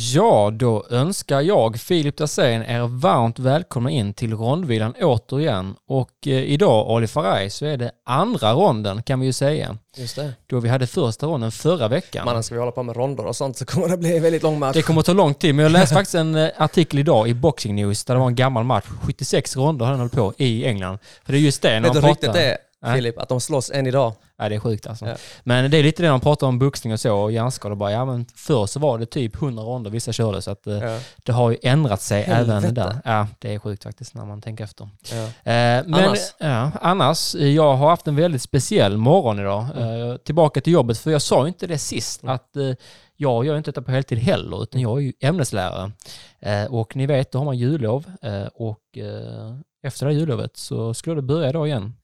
Ja, då önskar jag Filip Dahlsén er varmt välkomna in till rondvilan återigen. Och eh, idag, Ali Faraj, så är det andra ronden kan vi ju säga. Just det. Då vi hade första ronden förra veckan. Mannen, ska vi hålla på med ronder och sånt så kommer det bli väldigt lång match. Det kommer att ta lång tid, men jag läste faktiskt en eh, artikel idag i Boxing News där det var en gammal match. 76 ronder har den hållit på i England. För det är just det när Vet man pratar... är, Nej. Filip, att de slåss än idag? Ja, det är sjukt alltså. Ja. Men det är lite det man pratar om boxning och så och hjärnskador bara. Ja, men förr så var det typ 100 ronder vissa körde så att eh, Ja. det har ju ändrat sig Helvete. även där. Ja, det är sjukt faktiskt när man tänker efter. Ja. Eh, men Annars? Ja, annars, eh, jag har haft en väldigt speciell morgon idag. Mm. Eh, tillbaka till jobbet, för jag sa ju inte det sist att eh, jag gör inte detta på heltid heller, utan jag är ju ämneslärare. Eh, och ni vet, då har man jullov och efter det här jullovet så skulle det börja då igen.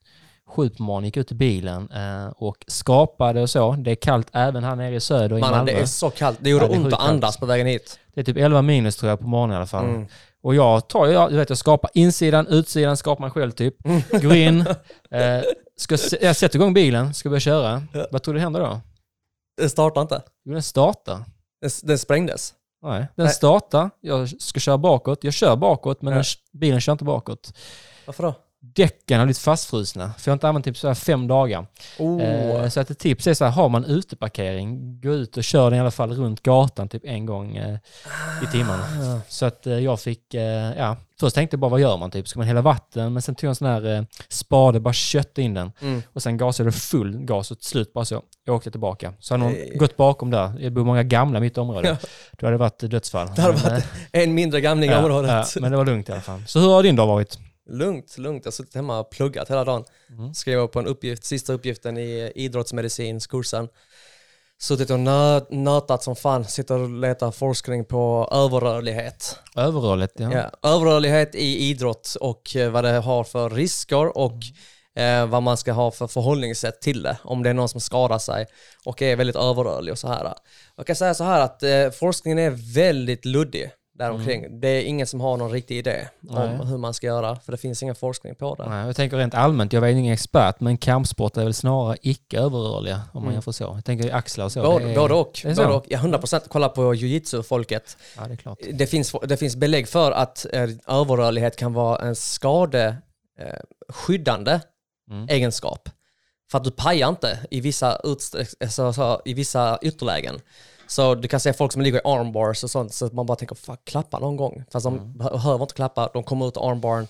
Sju på morgonen, gick ut i bilen eh, och skapade och så. Det är kallt även här nere i söder i Mannen, Malmö. det är så kallt. Det gjorde Ja, det ont att andas på vägen hit. Det är typ 11 minus tror jag på morgonen i alla fall. Mm. Och jag tar, jag, du vet, jag skapar insidan, utsidan, skapar mig själv typ. Går in, eh, ska, jag sätter igång bilen, ska börja köra. Ja. Vad tror du händer då? Det startar inte. Jo, den startar. Den, den sprängdes. Nej, den Nej. startar, jag ska köra bakåt, jag kör bakåt men Ja. den, bilen kör inte bakåt. Varför då? Däcken har blivit fastfrusna, för jag har inte använt typ så här fem dagar. Oh. Eh, så att ett tips är så här, har man uteparkering, gå ut och kör den i alla fall runt gatan typ en gång eh, i timmen. Ah. Så att eh, jag fick, ja, först tänkte jag bara vad gör man typ? Ska man hälla vatten? Men sen tog jag en sån här spade, bara kötte in den. Mm. Och sen gasade jag full gas och till slut bara så. Jag åkte tillbaka. Så hade någon Nej. gått bakom där. Det bor många gamla i mitt område. Ja. Då hade det varit dödsfall. Det hade Men, varit En mindre gamling i ja, området. ja, men det var lugnt i alla fall. Så hur har din dag varit? Lugnt, lugnt. Jag har suttit hemma och pluggat hela dagen. Mm. Skrev på en uppgift, sista uppgiften i idrottsmedicinskursen. Suttit och nö, nötat som fan, sitter och letar forskning på överrörlighet. Överrörligt, ja. Ja. Överrörlighet i idrott och eh, vad det har för risker och eh, vad man ska ha för förhållningssätt till det. Om det är någon som skadar sig och är väldigt överrörlig och så här. Jag kan säga så här att eh, forskningen är väldigt luddig däromkring. Det är ingen som har någon riktig idé Nej. om hur man ska göra, för det finns ingen forskning på det. Nej, jag tänker rent allmänt, jag är ingen expert, men kampsport är väl snarare icke överrörliga om man Mm. jämför så. Jag tänker axlar och så. Både, är, både och. Både och. Ja, 100% kolla på jujitsu-folket. Ja, det är klart. Det finns, det finns belägg för att eh, överrörlighet kan vara en skadeskyddande eh, skyddande Mm. egenskap. För att du pajar inte i vissa, utst- alltså, så, i vissa ytterlägen. Så du kan se folk som ligger i armbars och sånt, så man bara tänker, fan klappa någon gång. Fast de Mm. behöver inte klappa, de kommer ut armbaren.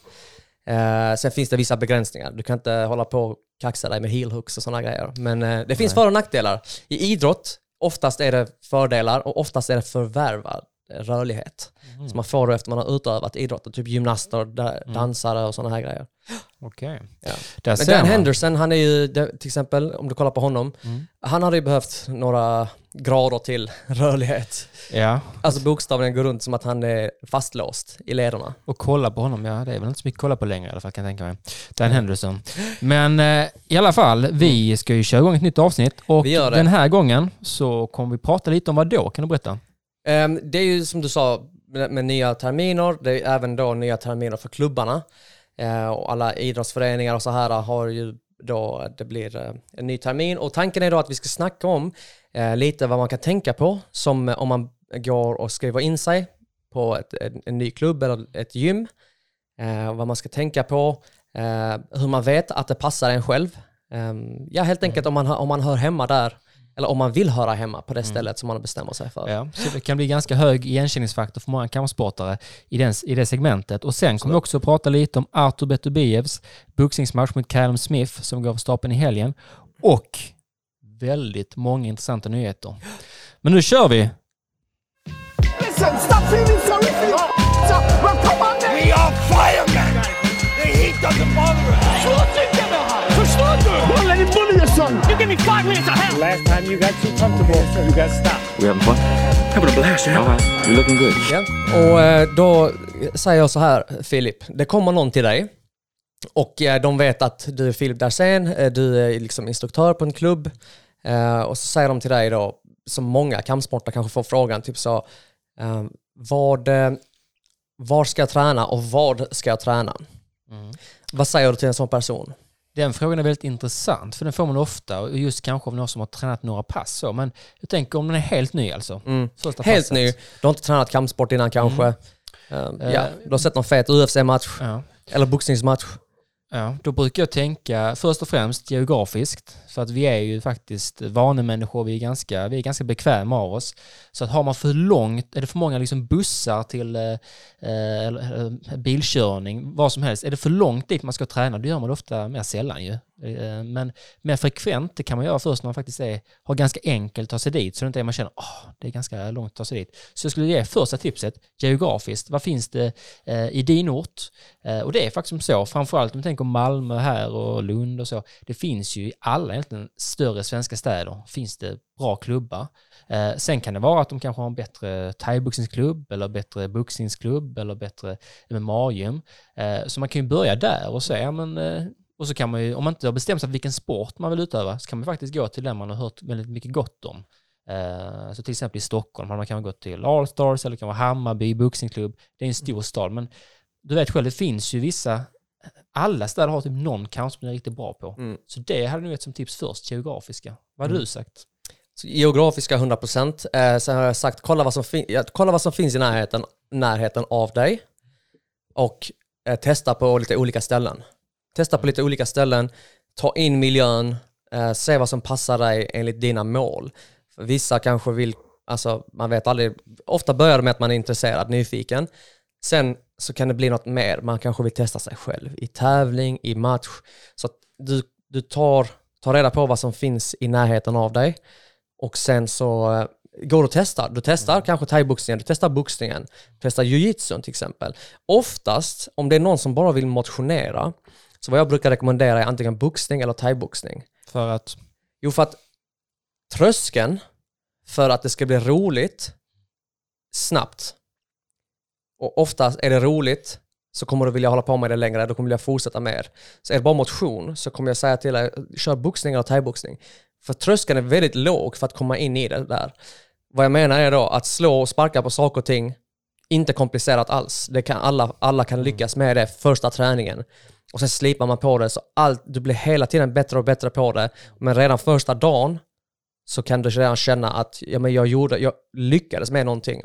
Eh, sen finns det vissa begränsningar. Du kan inte hålla på och kaxa dig med heel hooks och sådana grejer. Men eh, det finns Nej. för och nackdelar. I idrott, oftast är det fördelar och oftast är det förvärvad rörlighet. Mm. Som man får efter man har utövat idrotten, typ gymnaster, da- Mm. dansare och sådana här grejer. Okej. Ja. Där Men Dan man. Henderson, han är ju, till exempel, om du kollar på honom, Mm. han hade ju behövt några grader till rörlighet. Ja, Alltså bokstavligen gå runt som att han är fastlåst i lederna. och kolla på honom, ja det är väl inte så mycket att kolla på längre i alla fall kan jag tänka mig. Dan Henderson. Men eh, i alla fall, vi ska ju köra igång ett nytt avsnitt och den här gången så kommer vi prata lite om vad då, kan du berätta? Ehm, det är ju som du sa, med, med nya terminer, det är även då nya terminer för klubbarna. Eh, och alla idrottsföreningar och så här har ju då, det blir eh, en ny termin. Och tanken är då att vi ska snacka om eh, lite vad man kan tänka på, som eh, om man går och skriver in sig på ett, en, en ny klubb eller ett gym. Eh, vad man ska tänka på, eh, hur man vet att det passar en själv. Ehm, ja, helt enkelt om man, om man hör hemma där, eller om man vill höra hemma på det stället som man bestämmer sig för. Ja, så det kan bli ganska hög igenkänningsfaktor för många kampsportare i, den, i det segmentet. Och sen kommer vi också prata lite om Artur Beterbiev boxningsmatch mot Callum Smith som går av stapeln i helgen. Och väldigt många intressanta nyheter. Men nu kör vi! Listen, stop feeling sorry for your well, come on then. We are firemen! The heat doesn't bother us! Give me five minutes of hell. Last time you got too comfortable, you got stopped. We having fun? Having a blast, All right. You're looking good. Ja. Och eh, då säger jag så här, Filip. Det kommer någon till dig och eh, de vet att du är Filip Darsén, eh, du är liksom instruktör på en klubb. Och så säger de till dig då, som många kampsportare kanske får frågan, typ så, vad, var ska jag träna och vad ska jag träna? Vad säger du till en sån person? Den frågan är väldigt intressant, för den får man ofta, och just kanske av någon som har tränat några pass. Så. Men jag tänker om den är helt ny alltså. Mm. Helt passet. ny. Du har inte tränat kampsport innan kanske. Eh, ja, du har sett någon fet UFC-match Ja. eller boxningsmatch. Ja, då brukar jag tänka först och främst geografiskt. För att vi är ju faktiskt vanemänniskor, vi är ganska, vi är ganska bekväma av oss. Så att har man för långt, är det för många liksom bussar till eh, eh, eh bilkörning, vad som helst, är det för långt dit man ska träna, då gör man det ofta mer sällan ju. Eh, men mer frekvent, det kan man göra först när man faktiskt är, har ganska enkelt att ta sig dit, så det inte är man känner att det är ganska långt att ta sig dit. Så jag skulle ge första tipset, geografiskt, vad finns det eh, i din ort? Eh, och det är faktiskt som så, framförallt om man tänker Malmö här och Lund och så, det finns ju i alla egentligen större svenska städer, finns det bra klubbar. Eh, sen kan det vara att de kanske har en bättre thaiboxningsklubb eller bättre boxningsklubb eller bättre MMA-gym. Eh, så man kan ju börja där och säga, ja, men, eh, och så kan man ju, om man inte har bestämt sig för vilken sport man vill utöva, så kan man faktiskt gå till den man har hört väldigt mycket gott om. Eh, Så till exempel i Stockholm har man kan gått till Allstars eller kan vara Hammarby boxningsklubb. Det är en stor stad, men du vet själv, det finns ju vissa, alla städer har typ någon kamp som de är riktigt bra på. Mm. Så det hade ni gett som tips först, geografiska. Vad hade Mm. du sagt? Så geografiska 100%. Eh, sen har jag sagt kolla vad som, kolla vad som finns i närheten, närheten av dig. Och eh, testa på lite olika ställen. Testa på lite olika ställen, ta in miljön, eh, se vad som passar dig enligt dina mål. För vissa kanske vill, alltså man vet aldrig, ofta börjar det med att man är intresserad, nyfiken. Sen så kan det bli något mer, man kanske vill testa sig själv i tävling, i match. Så att du, du tar, tar reda på vad som finns i närheten av dig och sen så eh, går du och testar. Du testar kanske thaiboxningen, du testar boxningen, du testar jujitsun till exempel. Oftast, om det är någon som bara vill motionera, så vad jag brukar rekommendera är antingen boxning eller thaiboxning. För att, Jo, för att tröskeln för att det ska bli roligt snabbt och oftast är det roligt så kommer du vilja hålla på med det längre, du kommer vilja fortsätta mer. Så är det bara motion så kommer jag säga till dig, kör boxning eller thaiboxning. För tröskeln är väldigt låg för att komma in i det där. Vad jag menar är då att slå och sparka på saker och ting, inte komplicerat alls. Det kan alla, alla kan lyckas med det första träningen. Och sen slipar man på det så allt, du blir hela tiden bättre och bättre på det. Men redan första dagen så kan du redan känna att ja, men jag, gjorde, jag lyckades med någonting.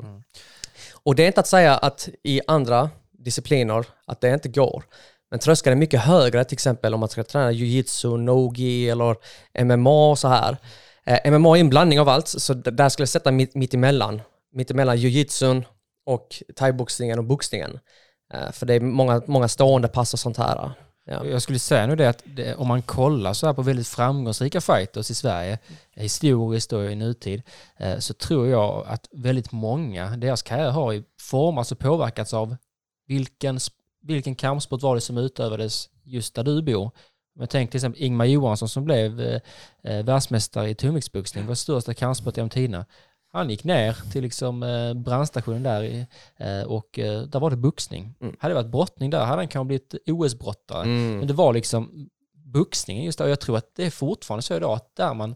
Och det är inte att säga att i andra discipliner att det inte går. Men tröskeln är mycket högre, till exempel om man ska träna jiu-jitsu, no-gi eller MMA och så här. Eh, MMA är en blandning av allt, så där skulle jag sätta mitt, mitt emellan. Mitt emellan jiu-jitsun och thaiboxningen och boxningen. Eh, för det är många, många stående pass och sånt här. Ja. jag skulle säga nu det att det, om man kollar så här på väldigt framgångsrika fighters i Sverige, historiskt och i nutid, eh, så tror jag att väldigt många, deras karriär har formats och påverkats av vilken, vilken kampsport var det som utövades just där du bor. Om jag tänker till exempel Ingmar Johansson som blev eh, eh, världsmästare i tungviktsboxning, var största kampsport genom tiderna. Han gick ner till liksom eh, brandstationen där i, eh, och eh, där var det boxning. Mm. Hade det varit brottning där hade han kanske blivit OS-brottare. Mm. Men det var liksom boxningen just där. Och jag tror att det är fortfarande så idag att där man,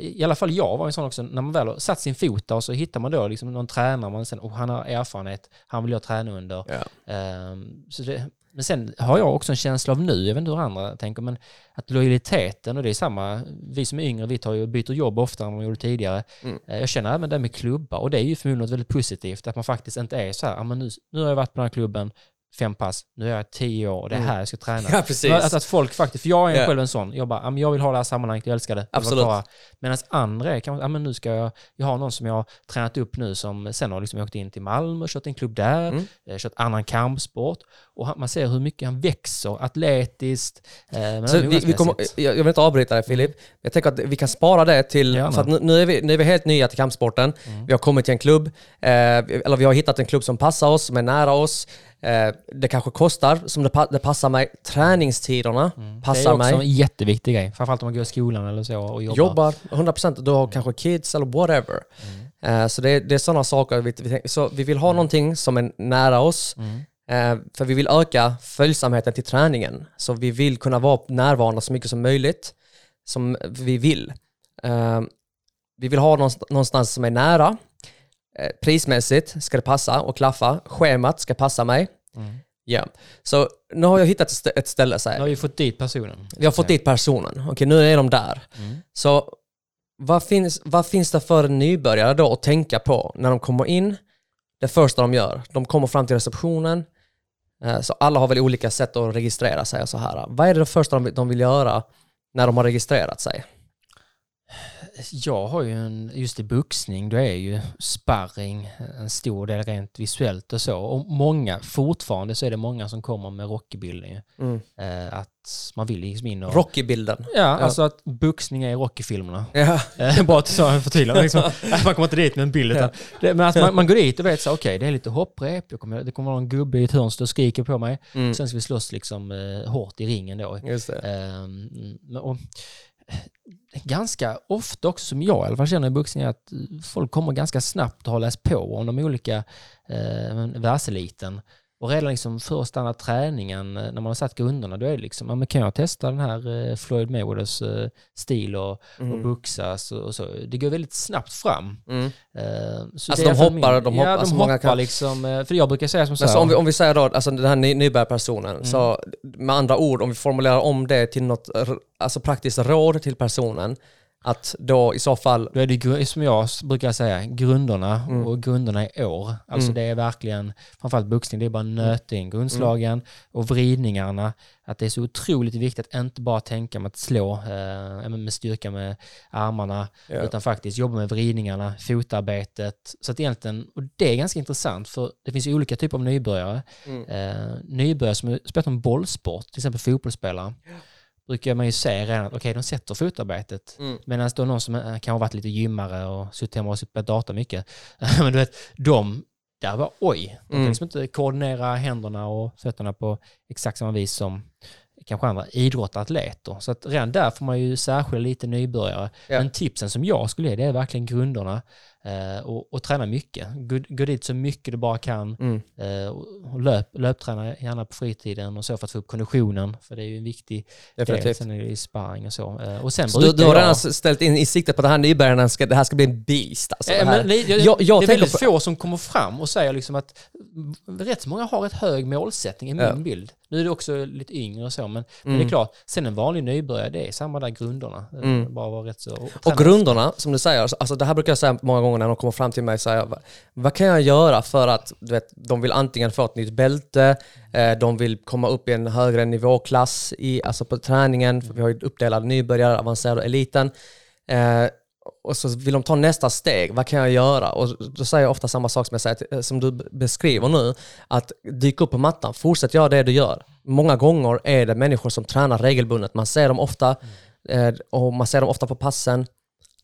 i alla fall jag var en sån också, när man väl har satt sin fot där och så hittar man då liksom någon tränare, man sen, oh, han har erfarenhet, han vill jag träna under. Ja. Ehm, så det, men sen har jag också en känsla av nu, jag vet inte hur andra tänker, men att lojaliteten, och det är samma, vi som är yngre, vi tar ju, byter jobb oftare än vad vi gjorde tidigare. Mm. Eh, Jag känner även det med klubbar, och det är ju förmodligen något väldigt positivt, att man faktiskt inte är så här, "Ja, men nu, nu har jag varit på den här klubben, fem pass, nu är jag tio år och det är Mm. här jag ska träna. Ja, precis. Att, att folk faktiskt, för jag är Ja. själv en sån, jag bara, "Ja, men jag vill ha det här sammanhanget, jag älskar det. Absolut. vara kvar." Medan andra är kanske, men nu ska jag, jag har någon som jag har tränat upp nu som sen har liksom åkt in till Malmö kört en klubb där, Mm. eh, kört annan kampsport och man ser hur mycket han växer atletiskt. Eh, Så vi, vi kommer, jag vill inte avbryta dig Filip. Jag tänker att vi kan spara det till, Gärna. för att nu, är vi, nu är vi helt nya till kampsporten. Vi har kommit till en klubb, eh, eller vi har hittat en klubb som passar oss, som är nära oss. Eh, det kanske kostar, som det, pa- det passar mig. Träningstiderna det är passar också en mig. jätteviktig grej, framförallt om man går i skolan eller så och jobbar. Jobbar 100%, du har kanske kids eller whatever. Eh, så det, det är sådana saker. Vi, vi, så vi vill ha någonting som är nära oss. Eh, för vi vill öka följsamheten till träningen. Så vi vill kunna vara närvarande så mycket som möjligt. Som vi vill. Vi vill ha någonstans som är nära. Eh, prismässigt ska det passa och klaffa. Schemat ska passa mig. Ja. Så nu har jag hittat ett ett ställe, Nu säger har vi. fått dit personen. Vi har fått dit personen. Okej, nu är de där. Mm. Så vad finns, vad finns det för nybörjare då att tänka på när de kommer in? Det första de gör, de kommer fram till receptionen. Eh, Så alla har väl olika sätt att registrera sig och så här. Vad är det första de vill göra när de har registrerat sig? Jag har ju en, just i boxning, då är ju sparring en stor del rent visuellt och så. Och många, fortfarande så är det många som kommer med Rocky-bilden. Mm. Eh, att man vill liksom in och... Rocky-bilden. Ja, alltså att boxning är Rocky-filmerna. Ja. Eh, Bara att så förtydliga. Liksom, att man kommer inte dit med en bild. Utan, det, men att man, man går dit och vet så okej, det är lite hopprep, jag kommer, det kommer vara en gubbe i ett hörn som och skriker på mig. Mm. Sen ska vi slåss liksom eh, hårt i ringen då. Just det. Men- och, eh, ganska ofta också, som jag i alla fall känner i boxning, att folk kommer ganska snabbt och har läst på om de olika eh, världseliten. Och redan liksom första träningen, eh, när man har satt grunderna, då är det liksom, ja, men kan jag testa den här eh, Floyd Mayweathers eh, stil och, och boxas och, och så. Det går väldigt snabbt fram. Mm. Så Alltså, de hoppar, de hoppar, Ja, de alltså, hoppar kan- liksom. För jag brukar säga som så Men här. så om vi, om vi säger då, alltså den här ny, nybörjarpersonen, så med andra ord, om vi formulerar om det till något alltså praktiskt råd till personen, att då i så fall, Då är det som jag brukar säga, grunderna Mm. och grunderna i år. Alltså Mm. det är verkligen, framförallt boxning, det är bara nöta in grundslagen Mm. och vridningarna. Att det är så otroligt viktigt att inte bara tänka med att slå eh, med styrka med armarna, Ja. utan faktiskt jobba med vridningarna, fotarbetet. Så att egentligen, och det är ganska intressant för det finns ju olika typer av nybörjare. Mm. Eh, nybörjare som spelat en bollsport, till exempel fotbollsspelare, brukar man ju se redan att okej, de sätter fotarbetet. Mm. Medan då någon som eh, kanske har varit lite gymmare och suttit hemma och spelat data mycket, men du vet, de, där var oj, de kan Mm. liksom inte koordinera händerna och fötterna på exakt samma vis som kanske andra idrottare, atleter. Så att redan där får man ju särskilja lite nybörjare. Ja. Men tipsen som jag skulle ge, det är verkligen grunderna och, och träna mycket. Gå, gå dit så mycket du bara kan Mm. eh, och löp, löpträna gärna på fritiden och så för att få upp konditionen, för det är ju en viktig del. definitivt. Sen är det ju sparring och så. Eh, och sen Så du, du har jag... redan ställt in i siktet på att det här nybörjarna ska, det här ska bli en beast alltså. Eh, det här. men, li- jag, Jag- jag det är väldigt på- få som kommer fram och säger liksom att rätt många har rätt hög målsättning i min Ja. bild. Nu är det också lite yngre och så, men, men det Mm. är klart, sen en vanlig nybörjare, det är samma där grunderna. Mm. Bara vara rätt så... Och, Och grunderna, som du säger, alltså det här brukar jag säga många gånger när de kommer fram till mig och säger "Va- vad kan jag göra för att du vet, de vill antingen få ett nytt bälte, eh, de vill komma upp i en högre nivåklass i, alltså på träningen, för vi har ju uppdelad nybörjare, avancerad och eliten. Eh, och så vill de ta nästa steg, vad kan jag göra? Och då säger jag ofta samma sak som, jag säger, som du beskriver nu, att dyka upp på mattan, fortsätt göra det du gör. Många gånger är det människor som tränar regelbundet, man ser dem ofta, eh, och man ser dem ofta på passen,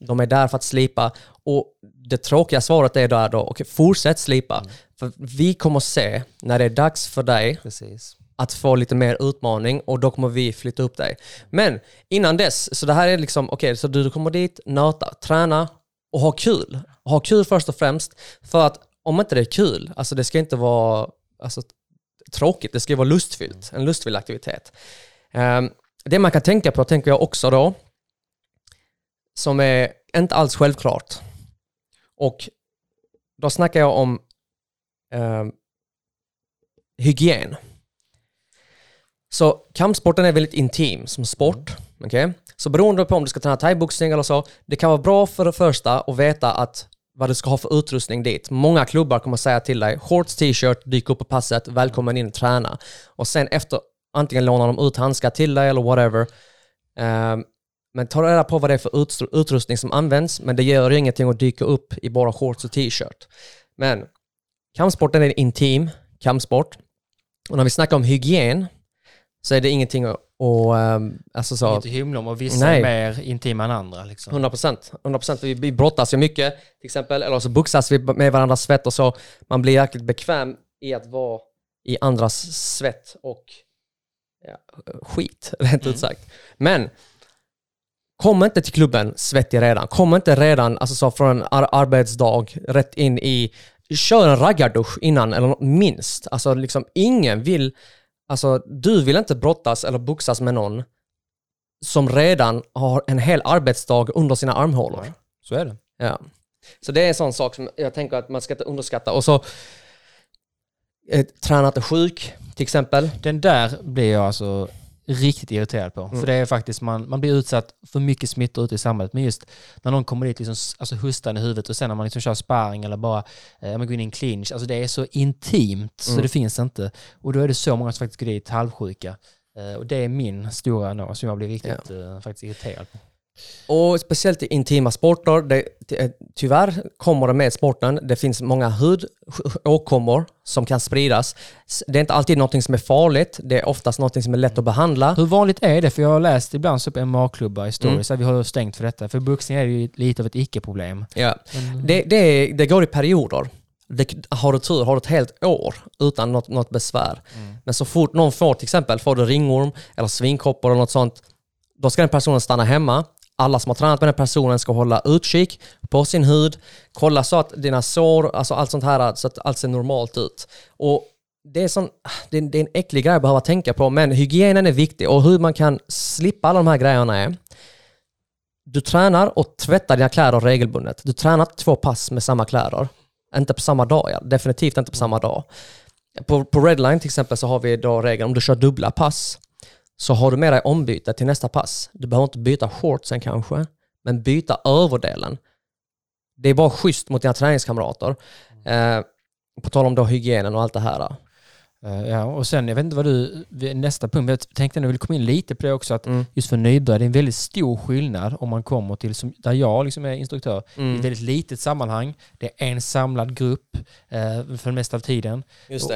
de är där för att slipa. Och det tråkiga svaret är där då, okej, fortsätt slipa. För vi kommer se när det är dags för dig Precis att få lite mer utmaning och då kommer vi flytta upp dig. Men innan dess, så det här är liksom, okej, så du kommer dit, nöta, träna och ha kul. Ha kul först och främst, för att om inte det är kul, alltså det ska inte vara alltså, tråkigt, det ska ju vara lustfyllt, en lustfylld aktivitet. Um, det man kan tänka på, tänker jag också då, som är inte alls självklart. Och då snackar jag om um, hygien. Så kampsporten är väldigt intim som sport. okej? Så beroende på om du ska träna thaiboxning eller så, det kan vara bra för det första att veta att vad du ska ha för utrustning dit. Många klubbar kommer säga till dig, shorts, t-shirt, dyk upp på passet, välkommen in och träna. Och sen efter, antingen lånar de ut handskar till dig eller whatever. Ehm, men ta reda på vad det är för utrustning som används, men det gör ingenting att dyka upp i bara shorts och t-shirt. Men kampsporten är en intim kampsport. Och när vi snackar om hygien så är det ingenting att, och, ehm, alltså så, att hymla om och vissa Nej. är mer intima än andra. Liksom. 100 procent. 100 procent. Vi, vi brottas ju mycket, till exempel, eller så boxas vi med varandras svett och så. Man blir jäkligt bekväm i att vara i andras svett och ja, skit, rent ut sagt. Men kom inte till klubben svettig redan. Kom inte redan, alltså så från en ar- arbetsdag, rätt in i... Kör en raggardusch innan, eller minst. Alltså liksom ingen vill... Alltså du vill inte brottas eller boxas med någon som redan har en hel arbetsdag under sina armhålor. Så är det. Ja. Så det är en sån sak som jag tänker att man ska inte underskatta. Och så eh, tränat är sjuk till exempel. Den där blir jag alltså riktigt irriterad på. För det är faktiskt, man, man blir utsatt för mycket smittor ute i samhället. Men just när någon kommer dit liksom, alltså hustande i huvudet och sen när man liksom kör sparring eller bara eh, man går in i en clinch. Alltså det är så intimt så det finns inte. Och då är det så många som faktiskt går dit halvsjuka. Eh, och det är min stora nå som jag blir riktigt eh, faktiskt irriterad på. Och speciellt i intima sporter, det, det, tyvärr kommer det med sporten. Det finns många hudåkommor som kan spridas. Det är inte alltid något som är farligt, det är oftast något som är lätt att behandla. Hur vanligt är det? För jag har läst ibland så på MMA-klubbar i stories att vi har stängt för detta. För boxning är ju lite av ett icke-problem. Ja. Det, det, det går i perioder. Det, har du tur har du ett helt år utan något, något besvär. Men så fort någon får till exempel, får du ringorm eller svinkoppor eller något sånt, då ska den personen stanna hemma. Alla som har tränat med den personen ska hålla utkik på sin hud, kolla så att dina sår, alltså allt sånt här, så att allt ser normalt ut. Och det är, sån, det, är, det är en äcklig grej att behöva tänka på, men hygienen är viktig och hur man kan slippa alla de här grejerna är du tränar och tvättar dina kläder regelbundet. Du tränar två pass med samma kläder. Inte på samma dag, ja. definitivt inte på samma dag. På, på Redline till exempel så har vi då regeln om du kör dubbla pass så har du med dig ombyte till nästa pass. Du behöver inte byta shortsen kanske, men byta överdelen. Det är bara schysst mot dina träningskamrater. Eh, på tal om då hygienen och allt det här. Eh, Ja, och sen, jag vet inte vad du, nästa punkt, jag tänkte att jag vill komma in lite på det också, att Mm. just för nybörjare, det är en väldigt stor skillnad om man kommer till, som, där jag liksom är instruktör, i Mm. ett väldigt litet sammanhang, det är en samlad grupp eh, för det mesta av tiden,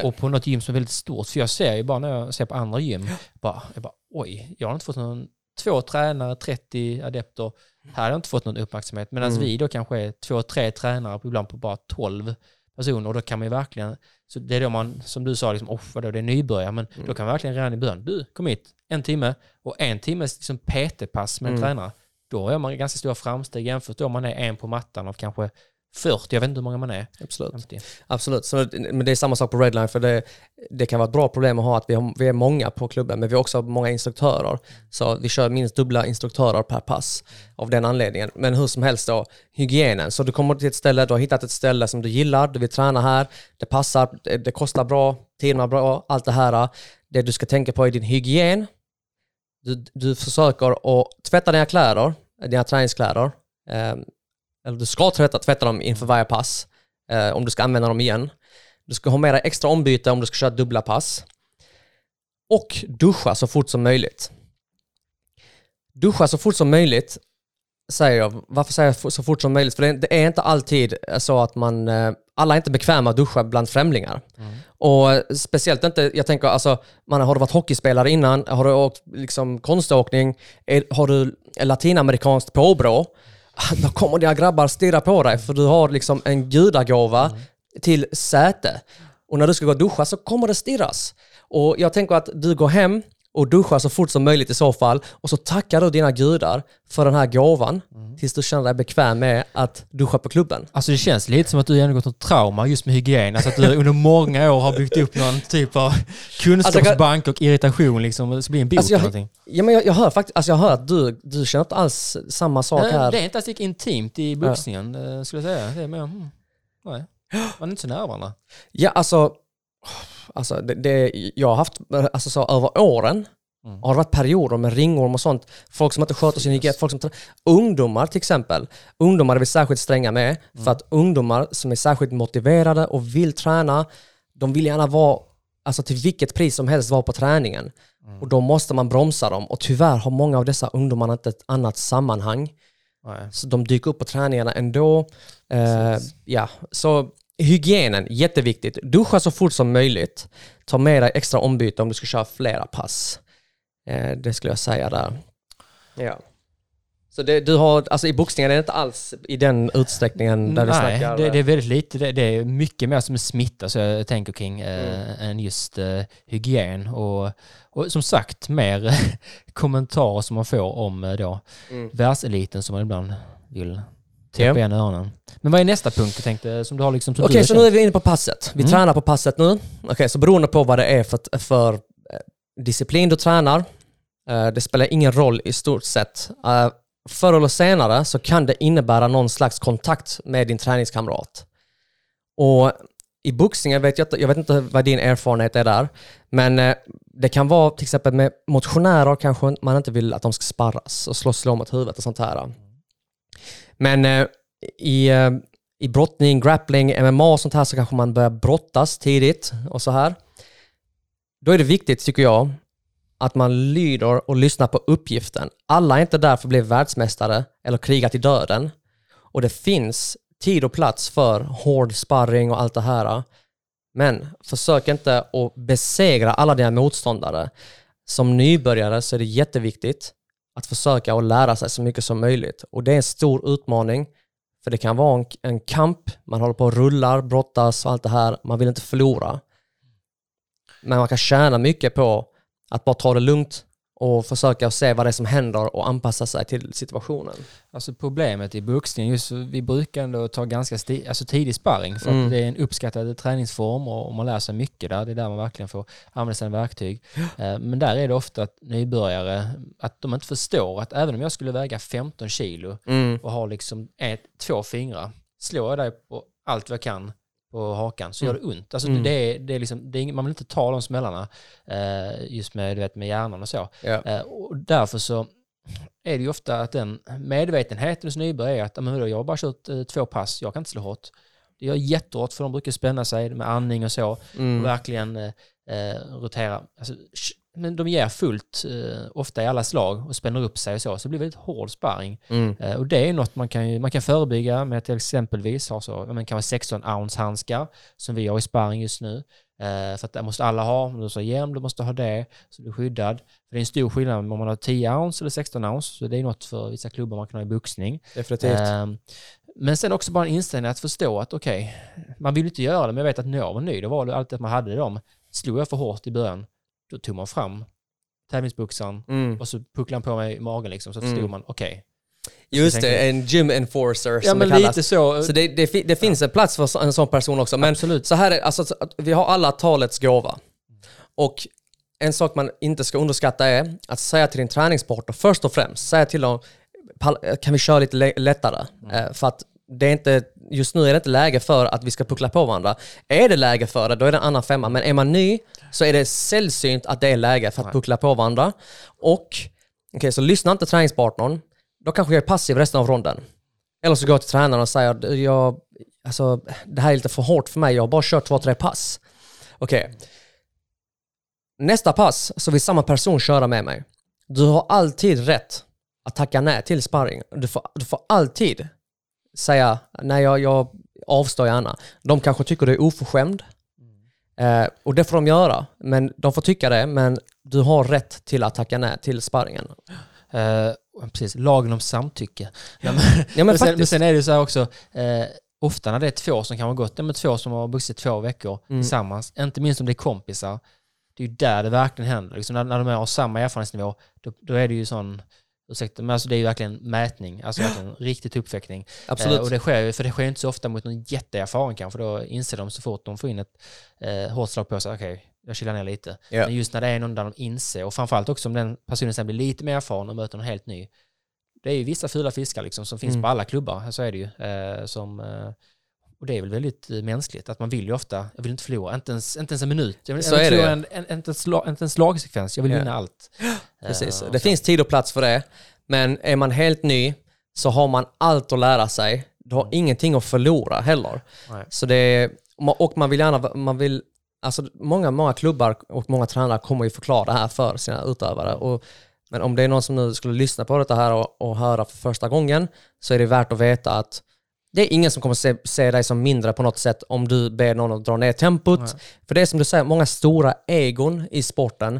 och, och på något gym som är väldigt stort, för jag ser ju bara när jag ser på andra gym, bara, jag bara oj, jag har inte fått någon, två tränare, 30 adepter, här har jag inte fått någon uppmärksamhet, medan Mm. vi då kanske är två, tre tränare, ibland på bara 12 personer, och då kan man ju verkligen så det är då man, som du sa, liksom, oh, vadå, det är nybörjare, men Mm. då kan man verkligen redan i början, du, kom hit, en timme, och en timmes liksom, PT-pass med en Mm. tränare, då gör man ganska stora framsteg jämfört då om man är en på mattan av kanske 40, jag vet inte hur många man är. Absolut. 50. Absolut, så, men det är samma sak på Redline för det, det kan vara ett bra problem att ha att vi, har, vi är många på klubben men vi har också många instruktörer. Så vi kör minst dubbla instruktörer per pass av den anledningen. Men hur som helst då, hygienen. Så du kommer till ett ställe, du har hittat ett ställe som du gillar, du vill träna här, det passar, det, kostar bra, tiden är bra, allt det här. Det du ska tänka på är din hygien. Du, du försöker att tvätta dina kläder, dina träningskläder. Eller du ska tvätta, tvätta dem inför varje pass eh, om du ska använda dem igen. Du ska ha med dig extra ombyte om du ska köra dubbla pass. Och duscha så fort som möjligt. Duscha så fort som möjligt, säger jag. Varför säger jag så fort som möjligt? För det, är inte alltid så att man... eh, Alla är inte bekväma att duscha bland främlingar. Och eh, speciellt inte, jag tänker alltså, man, har du varit hockeyspelare innan? Har du åkt liksom, konståkning? Är, har du latinamerikanskt påbrå? Då kommer dina grabbar stirra på dig för du har liksom en gudagåva till säte. Och när du ska gå och duscha så kommer det stirras. Och jag tänker att du går hem och duschar så fort som möjligt i så fall och så tackar du dina gudar för den här gåvan tills du känner dig bekväm med att duscha på klubben. Alltså det känns lite som att du har genomgått något trauma just med hygien. Alltså att du under många år har byggt upp någon typ av kunskapsbank och irritation liksom. Det blir en bot Alltså eller jag, någonting. ja, men jag, jag hör faktiskt, alltså jag hör att du, du känner inte alls samma sak Nej, här. det är inte alls lika intimt i boxningen eh, skulle jag säga. Det är mer, mm, nej. Man är inte så nära varandra. Ja, alltså, alltså det, det, jag har haft, alltså så över åren, Mm. har det varit perioder med ringorm och sånt. Folk som inte sköter sin hygien, folk som Ungdomar till exempel. Ungdomar är vi särskilt stränga med, Mm. för att ungdomar som är särskilt motiverade och vill träna, de vill gärna vara, alltså till vilket pris som helst vara på träningen. Mm. Och då måste man bromsa dem. Och tyvärr har många av dessa ungdomar inte ett annat sammanhang. Nej. Så de dyker upp på träningarna ändå. Eh, ja, så hygienen, jätteviktigt. Duscha så fort som möjligt. Ta med dig extra ombyte om du ska köra flera pass. Eh, det skulle jag säga där. Ja. Så det, du har, alltså i boxningen är det inte alls i den utsträckningen där du Nej, snackar... det, det är väldigt lite. Det, det är mycket mer som är smitta så jag tänker kring eh, än just eh, hygien. Och, och som sagt, mer kommentarer som man får om eh, då Mm. världseliten som man ibland vill Ja. täppa igen öronen. Men vad är nästa punkt du tänkte, som du har liksom... som Okej, har så nu är vi inne på passet. Vi Mm. tränar på passet nu. Okej, så beroende på vad det är för, för eh, disciplin du tränar, eh, det spelar ingen roll i stort sett. Eh, förr eller senare så kan det innebära någon slags kontakt med din träningskamrat. Och i boxningen vet jag jag vet inte vad din erfarenhet är där, men eh, det kan vara till exempel med motionärer kanske man inte vill att de ska sparras och slå slå mot huvudet och sånt här. Men eh, i, eh, i brottning, grappling, MMA och sånt här så kanske man börjar brottas tidigt och så här. Då är det viktigt, tycker jag, att man lyder och lyssnar på uppgiften. Alla är inte där för att bli världsmästare eller kriga till döden. Och det finns tid och plats för hård sparring och allt det här. Men försök inte att besegra alla dina motståndare. Som nybörjare så är det jätteviktigt att försöka och lära sig så mycket som möjligt. Och det är en stor utmaning. För det kan vara en, en kamp, man håller på och rullar, brottas och allt det här. Man vill inte förlora. Men man kan tjäna mycket på att bara ta det lugnt och försöka se vad det är som händer och anpassa sig till situationen. Alltså problemet i boxning, just vi brukar ändå ta ganska alltså tidig sparring för Mm. det är en uppskattad träningsform och man lär sig mycket där. Det är där man verkligen får använda sina verktyg. Eh, Men där är det ofta att nybörjare, att de inte förstår att även om jag skulle väga 15 kilo Mm. och ha liksom ett, två fingrar, slår jag dig på allt vad jag kan på hakan så gör det ont. Alltså Mm. det är, det är liksom, det är, man vill inte ta de smällarna eh, just med, du vet, med hjärnan och så. Ja. Eh, och därför så är det ju ofta att den medvetenheten hos nybörjare är att "Ja, men jag har bara kört eh, två pass, jag kan inte slå hårt. Det gör jättehårt för de brukar spänna sig med andning och så och Mm. verkligen eh, eh, rotera. Alltså, men de ger fullt eh, ofta i alla slag och spänner upp sig och så, så det blir väldigt hård sparring. Mm. Eh, och det är något man kan, man kan förebygga med att till exempelvis ha så, men kan vara 16 ounce handskar som vi har i sparring just nu. Eh, för att det måste alla ha, om du har hjälm, du måste ha det, så du är skyddad. För det är en stor skillnad om man har 10 ounce eller 16 ounce, så det är något för vissa klubbar man kan ha i boxning. Definitivt. Ehm, men sen också bara en inställning att förstå att okej, man vill inte göra det, men jag vet att jag var ny, då var det alltid att man hade dem. Slog jag för hårt i början, då tog man fram tävlingsboxaren Mm. och så pucklade han på mig i magen liksom, så förstod Mm. man okej. Just det, en gym enforcer Ja som men det kallas. lite så. Så det, det, det finns en plats för en sån person också. Men Absolut. så här är alltså, vi har alla talets gåva. Och en sak man inte ska underskatta är att säga till din träningspartner, först och främst, säga till dem, "Pall- kan vi köra lite lä- lättare? Eh, för att det är inte, just nu är det inte läge för att vi ska puckla på varandra. Är det läge för det, då är det en annan femma. Men är man ny så är det sällsynt att det är läge för att puckla på varandra. Och, okej, så lyssna inte träningspartnern. Då kanske jag är passiv resten av ronden. Eller så går jag till tränaren och säger, "Du, jag, alltså, det här är lite för hårt för mig, jag har bara kört två, tre pass. Okej. Nästa pass så vill samma person köra med mig. Du har alltid rätt att tacka nej till sparring. Du får, du får alltid säga, nej jag, jag avstår gärna. De kanske tycker du är oförskämd. Eh, och det får de göra. Men de får tycka det, men du har rätt till att tacka nej till sparringen. Eh, precis, lagen om samtycke. Ja, men, Ja men, men, sen, men sen är det så här också, eh, ofta när det är två som kan ha gått, men två som har vuxit två veckor Mm. tillsammans, inte minst om det är kompisar, det är ju där det verkligen händer. Liksom när, när de har samma erfarenhetsnivå, då, då är det ju sån, ursäkta, men alltså det är ju verkligen mätning, alltså verkligen riktigt uppväckning. Absolut. Eh, och det sker ju, för det sker inte så ofta mot någon jätteerfaren kanske, då inser de så fort de får in ett eh, hårt slag på sig, okej, jag chillar ner lite. Ja. Men just när det är någon där de inser, och framförallt också om den personen sen blir lite mer erfaren och möter någon helt ny. Det är ju vissa fula fiskar liksom som finns Mm. på alla klubbar, så är det ju. Eh, som, eh, och det är väl väldigt eh, mänskligt, att man vill ju ofta, jag vill inte förlora, inte ens, inte ens en minut. Jag vill Så jag vill förlora en, en, inte, en slag, inte en slagsekvens, jag vill Ja. vinna allt. Precis. Eh, Det så. finns tid och plats för det. Men är man helt ny så har man allt att lära sig. Du har ingenting att förlora heller. Mm. Nej. Så det är, och man vill gärna, man vill, alltså många, många klubbar och många tränare kommer ju förklara det här för sina utövare. Och, men om det är någon som nu skulle lyssna på detta här och, och höra för första gången så är det värt att veta att det är ingen som kommer se, se dig som mindre på något sätt om du ber någon att dra ner tempot. Nej. För det är som du säger, många stora egon i sporten.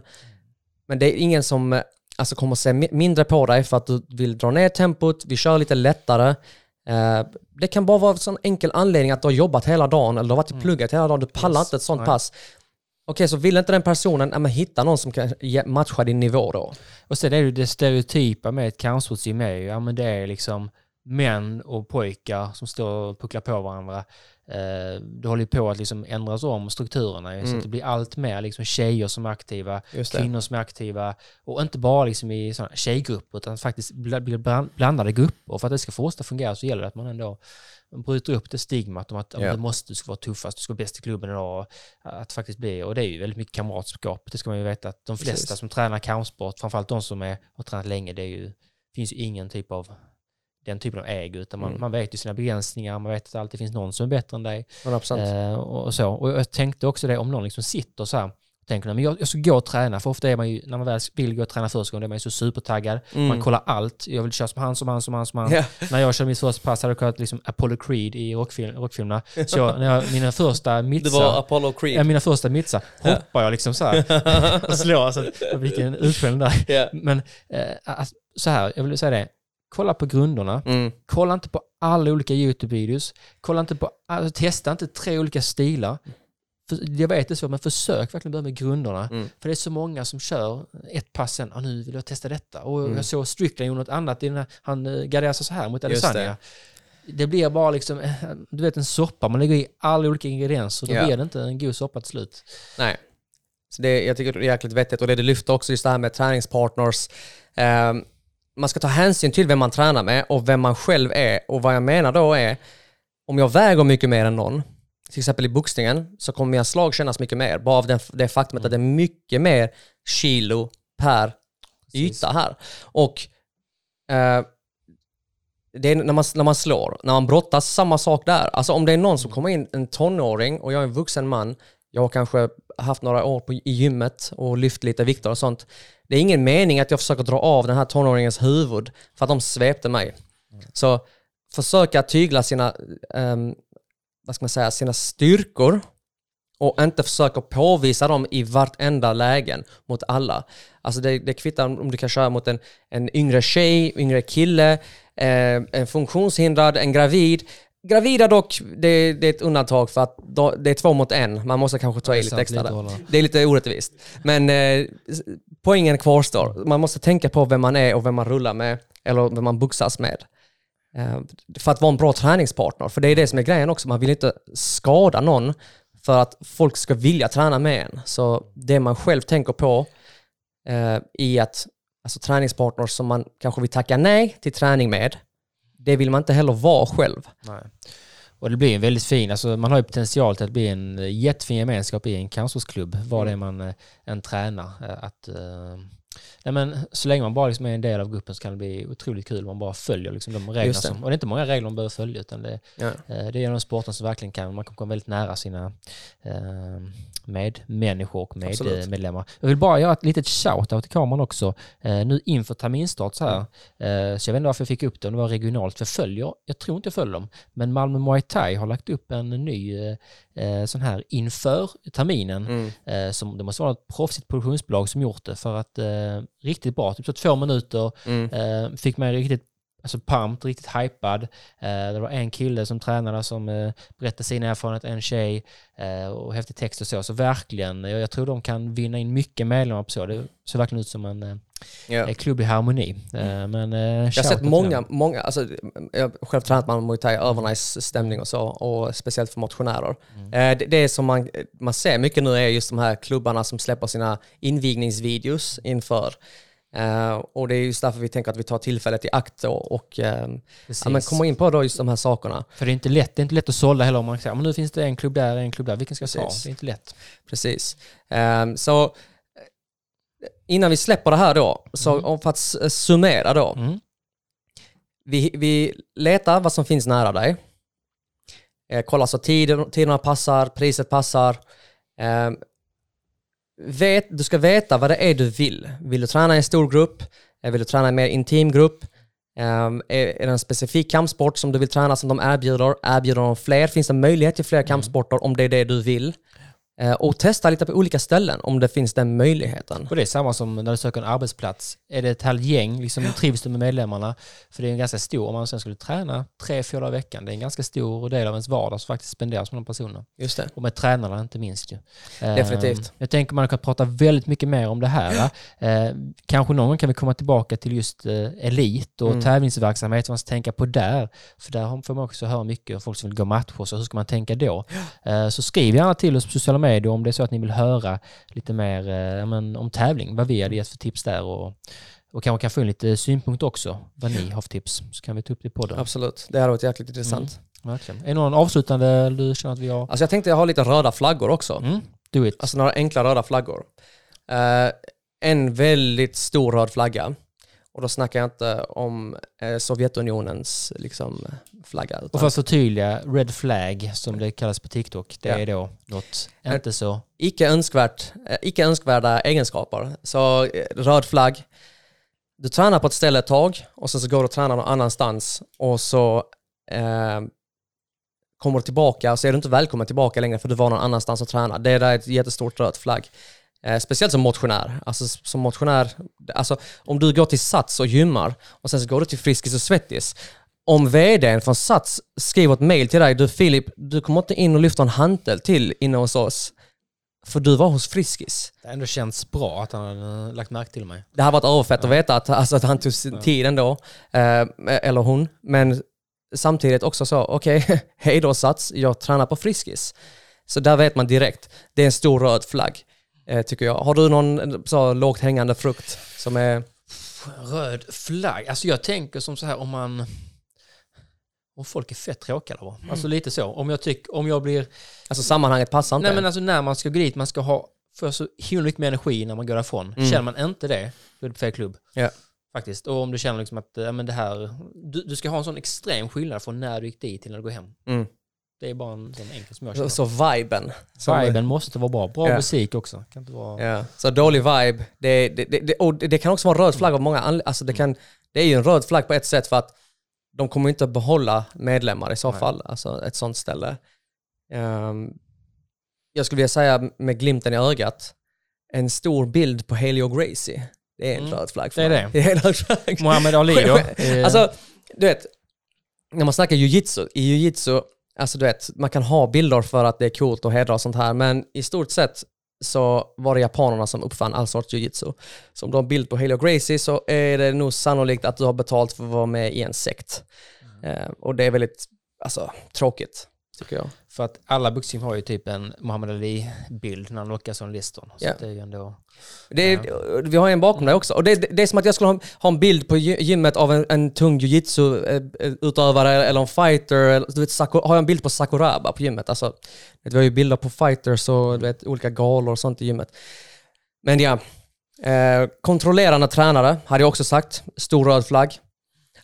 Men det är ingen som eh, alltså, kommer se mi- mindre på dig för att du vill dra ner tempot, vi kör lite lättare. Eh, det kan bara vara en sån enkel anledning att du har jobbat hela dagen eller du har varit i plugget hela dagen, du pallar Mm. Yes. inte ett sånt Nej. pass. Okej, så vill inte den personen, ja, men hitta någon som kan matcha din nivå då. Och sen är det ju det stereotypa med ett kampsportsgym är ju, ja men det är liksom män och pojkar som står och pucklar på varandra. eh, det håller på att liksom ändras om strukturerna ju, så Mm. att det blir allt mer liksom tjejer som är aktiva, kvinnor som är aktiva och inte bara liksom i såna tjejgrupper utan faktiskt blir bland- blandade grupper. Och för att det ska fortsätta fungera så gäller det att man ändå bryter upp det stigmat om att. Ja. det måste, du ska vara tuffast, du ska vara bäst i klubben idag. Att faktiskt bli, och det är ju väldigt mycket kamratskap. Det ska man ju veta att de flesta Precis. som tränar kampsport, framförallt de som är, har tränat länge, det är ju, finns ju ingen typ av den typen av ägo, utan man, Mm. man vet ju sina begränsningar, man vet att det alltid finns någon som är bättre än dig. 100%. Eh, och, och så. Och jag tänkte också det, om någon liksom sitter så här och tänker, "Nej, men jag, jag ska gå och träna, för ofta är man ju, när man väl vill gå och träna första gången, är man ju så supertaggad. Mm. Man kollar allt, jag vill köra som han, som han, som han, som han. Ja. När jag körde mitt första pass hade jag kollat liksom Apollo Creed i rockfilm, rockfilmerna. Så jag, när jag, mina första Det mittsar, var Apollo Creed. ja, mina första mittsar hoppar jag liksom så här och slår. Så att jag fick en utskällning där. Ja. Men eh, alltså, så här, jag vill säga det. Kolla på grunderna. Mm. Kolla inte på alla olika YouTube-videos. Kolla inte på, alltså, testa inte tre olika stilar. För, jag vet det är så, men försök verkligen börja med grunderna. Mm. För det är så många som kör ett pass sen, ah, nu vill jag testa detta. Och Mm. jag såg Strickland gjorde något annat, i den här, han eh, garderade sig så här mot det. Adesanya. Det. blir bara liksom, eh, du vet en soppa, man lägger i alla olika ingredienser, då Ja. blir det inte en god soppa till slut. Nej. Så det, jag tycker det är jäkligt vettigt och det du lyfter också just det här med träningspartners. Eh, man ska ta hänsyn till vem man tränar med och vem man själv är. Och vad jag menar då är, om jag väger mycket mer än någon, till exempel i boxningen, så kommer mina slag kännas mycket mer. Bara av det faktumet att det är mycket mer kilo per yta här. Och eh, det är när man, när man slår, när man brottas, samma sak där. Alltså om det är någon som kommer in, en tonåring, och jag är en vuxen man, jag har kanske haft några år på, i gymmet och lyft lite vikter och sånt. Det är ingen mening att jag försöker dra av den här tonåringens huvud för att de svepte mig. Så försöka tygla sina, ehm, vad ska man säga, sina styrkor och inte försöka påvisa dem i vartenda lägen mot alla. Alltså det, det kvittar om du kan köra mot en, en yngre tjej, yngre kille, eh, en funktionshindrad, en gravid. Gravida dock, det, det är ett undantag för att då, det är två mot en. Man måste kanske ta i lite extra där. Det är lite orättvist. Men eh, poängen kvarstår. Man måste tänka på vem man är och vem man rullar med, eller vem man boxas med. Eh, för att vara en bra träningspartner. För det är det som är grejen också, man vill inte skada någon för att folk ska vilja träna med en. Så det man själv tänker på eh, i att alltså, träningspartners som man kanske vill tacka nej till träning med, det vill man inte heller vara själv. Nej. Och det blir en väldigt fin, alltså man har ju potential till att bli en eh, jättefin gemenskap i en cancersklubb, vad det är man eh, än tränar. eh, Att, eh, nej men, så länge man bara liksom är en del av gruppen så kan det bli otroligt kul om man bara följer liksom de reglerna som, och det är inte många regler man behöver följa utan det, Ja. eh, det är en av sporten som verkligen kan, man kan komma väldigt nära sina eh, medmänniskor och Absolut. medlemmar. Jag vill bara göra ett litet shout-out till kameran också, eh, nu inför terminstart så här. Eh, så jag vet inte varför jag fick upp det, om det var regionalt, för jag följer, jag tror inte jag följer dem, men Malmö Muay Thai har lagt upp en ny eh, eh, sån här inför terminen, Mm. eh, som det måste vara ett proffsigt produktionsbolag som gjort det för att eh, riktigt bra, typ så två minuter, Mm. eh, fick mig riktigt alltså pumped, riktigt hypad. Eh, det var en kille som tränade som eh, berättade sina erfarenheter, en tjej eh, och häftig text och så. Så verkligen, jag, jag tror de kan vinna in mycket medlemmar på så. Det ser verkligen ut som en eh, klubb i harmoni. Eh, men, Jag har sett många, många, alltså, jag har själv tränat med Muay Thai, övernice stämning och så, och speciellt för motionärer. Eh, det, det som man, man ser mycket nu är just de här klubbarna som släpper sina invigningsvideos inför. Eh, och det är just därför vi tänker att vi tar tillfället i akt då och eh, ja, men komma in på då just de här sakerna. För det är inte lätt, det är inte lätt att sålla heller om man säger men nu finns det en klubb där, en klubb där, vilken ska jag ta? Det är inte lätt. Precis. Ehm, så eh, innan vi släpper det här då, så om för att summera då. Mm. Vi, vi letar vad som finns nära dig. Eh, kolla så tiden, tiderna passar, priset passar. Eh, vet, du ska veta vad det är du vill. Vill du träna i en stor grupp? Eh, vill du träna i en mer intim grupp? Ehm, är, är det en specifik kampsport som du vill träna som de erbjuder? Erbjuder de fler? Finns det möjlighet till fler kampsporter om det är det du vill? Eh, och testa lite på olika ställen om det finns den möjligheten. Och det är samma som när du söker en arbetsplats. Är det ett halvt gäng, liksom, trivs du med medlemmarna? För det är en ganska stor, om man sen skulle träna tre, fyra dagar i veckan, det är en ganska stor del av ens vardag som faktiskt spenderas med de personerna. Just det. Och med tränarna inte minst ju. Definitivt. Eh, Jag tänker man kan prata väldigt mycket mer om det här. Eh, kanske någon gång kan vi komma tillbaka till just elit och Mm. tävlingsverksamhet, vad man ska tänka på där. För där får man också höra mycket om folk som vill gå matcher, så hur ska man tänka då? Så skriv gärna till oss på sociala medier om det är så att ni vill höra lite mer eh, men, om tävling, vad vi hade gett för tips där och, och kanske kan få in lite synpunkt också, vad ni har för tips, så kan vi ta upp det på podden. Absolut. Det hade varit jäkligt intressant. Verkligen. Är det någon avslutande du känner att vi har? Alltså jag tänkte jag har lite röda flaggor också. Mm, do it. Alltså några enkla röda flaggor. Eh, en väldigt stor röd flagga. Och då snackar jag inte om eh, Sovjetunionens liksom, flagga. Och Utan för att förtydliga, red flag som det kallas på TikTok, det Ja. är då något inte så... icke, önskvärt, eh, icke önskvärda egenskaper. Så eh, röd flagg. Du tränar på ett ställe ett tag och sen så går du och tränar någon annanstans och så eh, kommer du tillbaka och så är du inte välkommen tillbaka längre för du var någon annanstans och tränade. Det där är ett jättestort rött flagg. Eh, speciellt som motionär. Alltså som motionär, alltså om du går till Sats och gymmar och sen så går du till Friskis och Svettis. Om vdn från Sats skriver ett mail till dig, du Filip, du kommer inte in och lyfta en hantel till inne hos oss. För du var hos Friskis. Det har ändå känts bra att han har lagt märke till mig. Det här var ett överfett att veta att, alltså, att han tog sin tid ändå. Eh, eller hon. Men samtidigt också så, okej, hej då Sats, jag tränar på Friskis. Så där vet man direkt. Det är en stor röd flagg, eh, tycker jag. Har du någon så lågt hängande frukt som är... Röd flagg. Alltså jag tänker som så här om man... Om folk är fett tråkiga då. Alltså lite så. Om jag tycker, om jag blir... Alltså sammanhanget passar inte. Nej men alltså när man ska gå dit, man ska ha för så himla mycket mer energi när man går därifrån. Mm. Känner man inte det, då är det fel klubb. Ja. Faktiskt. Och om du känner liksom att ja, men det här, du, du ska ha en sån extrem skillnad från när du gick dit till när du går hem. Mm. Det är bara en sån enkel som jag Så, känner. så viben. Som- Viben måste vara bra. Bra Ja. musik också. Kan inte vara... Ja, så dålig vibe. Det, det, det, det, och det det kan också vara en röd flagg av många anledningar. Alltså det, kan, det är ju en röd flagg på ett sätt för att de kommer inte behålla medlemmar i så Nej. fall. Alltså ett sånt ställe. Ehm, jag skulle vilja säga med glimten i ögat, en stor bild på Helio Gracie. Det är en Mm. röd flagg för Det är mig. det. Det är en röd flagg. Muhammad Ali då? Eh, Alltså, du vet, när man snackar jujitsu, i jujitsu, alltså du vet, man kan ha bilder för att det är coolt och hedra och sånt här, men i stort sett så var det japanerna som uppfann all sorts jujitsu. Så om du har en bild på Helio Gracie så är det nog sannolikt att du har betalt för att vara med i en sekt. Eh, och det är väldigt, alltså, tråkigt, tycker jag. För att alla boxning har ju typ en Muhammad Ali-bild när han lockar som listor. Så Ja. det är ju ändå... Det är, Vi har en bakom dig också. Och det, det, det är som att jag skulle ha, ha en bild på gy- gymmet av en, en tung jujitsu-utövare eller en fighter. Eller, du vet, Saku, har jag en bild på Sakuraba på gymmet? Alltså, vet, vi har ju bilder på fighters och du vet, olika galor och sånt i gymmet. Men ja, eh, kontrollerande tränare hade jag också sagt. Stor röd flagg.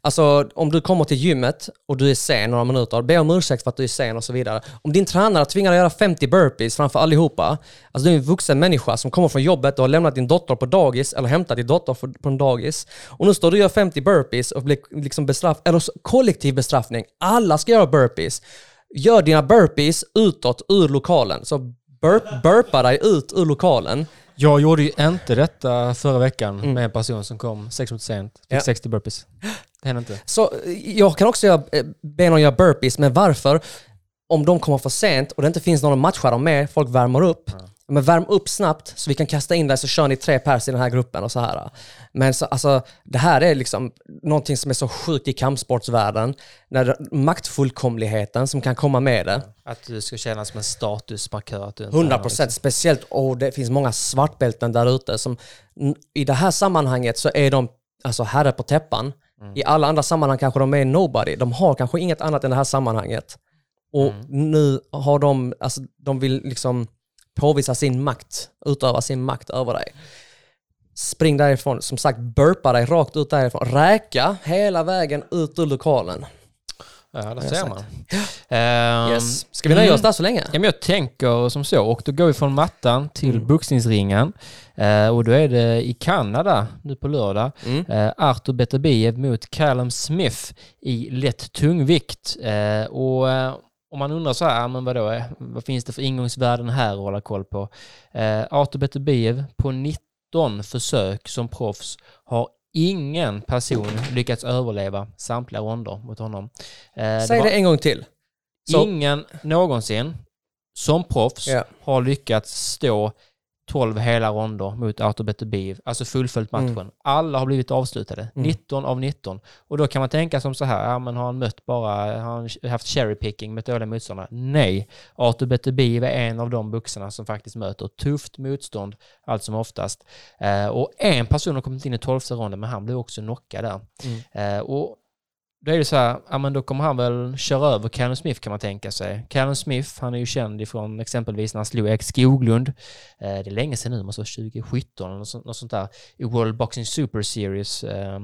Alltså om du kommer till gymmet och du är sen några minuter, be om ursäkt för att du är sen och så vidare. Om din tränare tvingar dig att göra 50 burpees framför allihopa, alltså du är en vuxen människa som kommer från jobbet och har lämnat din dotter på dagis eller hämtat din dotter på en dagis. Och nu står du och gör 50 burpees och blir liksom bestraff, eller kollektiv bestraffning. Alla ska göra burpees. Gör dina burpees utåt ur lokalen. Så burp, burpa dig ut ur lokalen. Jag gjorde ju inte detta förra veckan med en person som kom sex minuter sent. Fick Ja. 60 burpees. Det hände inte. Så eh, jag kan också göra, eh, be någon göra burpees, men varför? Om de kommer för sent och det inte finns någon att matcha dem med, folk värmer upp. Men värm upp snabbt så vi kan kasta in dig så kör ni tre pers i den här gruppen och så här. Men så, alltså, det här är liksom någonting som är så sjukt i kampsportsvärlden. När maktfullkomligheten som kan komma med det. Att du ska kännas som en statusmarkör. Att du inte 100 är procent, speciellt, och det finns många svartbälten där ute som i det här sammanhanget så är de alltså herre på täppan. I alla andra sammanhang kanske de är nobody. De har kanske inget annat än det här sammanhanget. Och nu har de, alltså de vill liksom påvisa sin makt, utöva sin makt över dig. Spring därifrån, som sagt burpa dig rakt ut därifrån. Räka hela vägen ut ur lokalen. Ja, där ser man. Ehm, Yes. Ska vi nöja oss där så länge? Ja, men jag tänker som så, och då går vi från mattan till Mm. boxningsringen. Eh, och då är det i Kanada nu på lördag. Mm. Eh, Artur Beterbiev mot Callum Smith i lätt tungvikt. Eh, och om man undrar så här, men vadå, vad finns det för ingångsvärden här att hålla koll på? Artur Beterbiev på 19 försök som proffs har ingen person lyckats överleva samtliga ronder mot honom. Eh, Säg var det en gång till. Så- Ingen någonsin som proffs Ja. har lyckats stå 12 hela ronder mot Artur Beterbiev, alltså fullföljt matchen. Mm. Alla har blivit avslutade, 19 av 19. Och då kan man tänka som så här, ja men har han mött bara, har han haft cherry picking med dåliga motståndare? Nej, Artur Beterbiev är en av de boxarna som faktiskt möter tufft motstånd allt som oftast. Eh, och en person har kommit in i 12 ronden, men han blev också knockad där. Mm. Eh, och då är det så här, ja men då kommer han väl köra över Callum Smith kan man tänka sig. Callum Smith, han är ju känd ifrån exempelvis när han slog Erik Skoglund. Eh, det är länge sedan nu, måste vara 2017 eller något sånt, något sånt där, i World Boxing Super Series. Eh,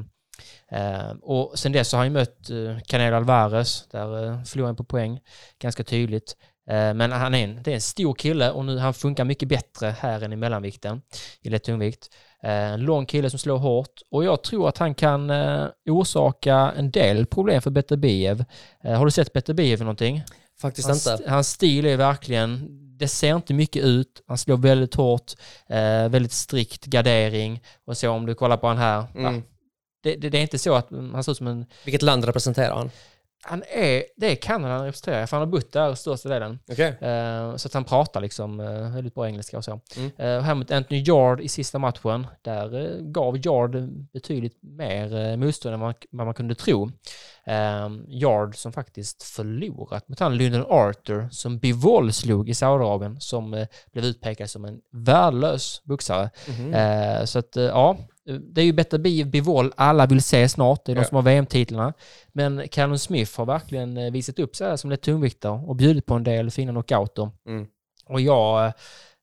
eh, och sen dess så har han ju mött eh, Canelo Alvarez, där eh, förlorade han på poäng, ganska tydligt. Eh, men han är en, det är en stor kille och nu han funkar mycket bättre här än i mellanvikten, i lätt tungvikt. Eh, En lång kille som slår hårt och jag tror att han kan eh, orsaka en del problem för Beterbiev. Eh, har du sett Beterbiev någonting? Faktiskt Hans, inte. hans stil är verkligen, det ser inte mycket ut, han slår väldigt hårt, väldigt strikt gardering och så om du kollar på han här, ja, Mm. det, det, det är inte så att mm, han ser ut som en, Vilket land representerar han? Han är, det är Kanada han representerar, för han har bott där största delen. Okej. Eh, så att han pratar liksom eh, väldigt bra engelska och så. Mm. Eh, här mot Anthony Yard i sista matchen, där eh, gav Yard betydligt mer eh, motstånd än vad man, vad man kunde tro. Eh, Yard som faktiskt förlorat mot han Lyndon Arthur som Bivol slog i Saudiarabien som blev utpekad som en värdelös boxare. Eh, så att ja, det är ju bättre Bi- Bivol alla vill se snart, det är de Ja. som har VM-titlarna. Men Callum Smith har verkligen eh, visat upp sig som lätt tungviktare och bjudit på en del fina knockouter. Mm. Och jag, eh,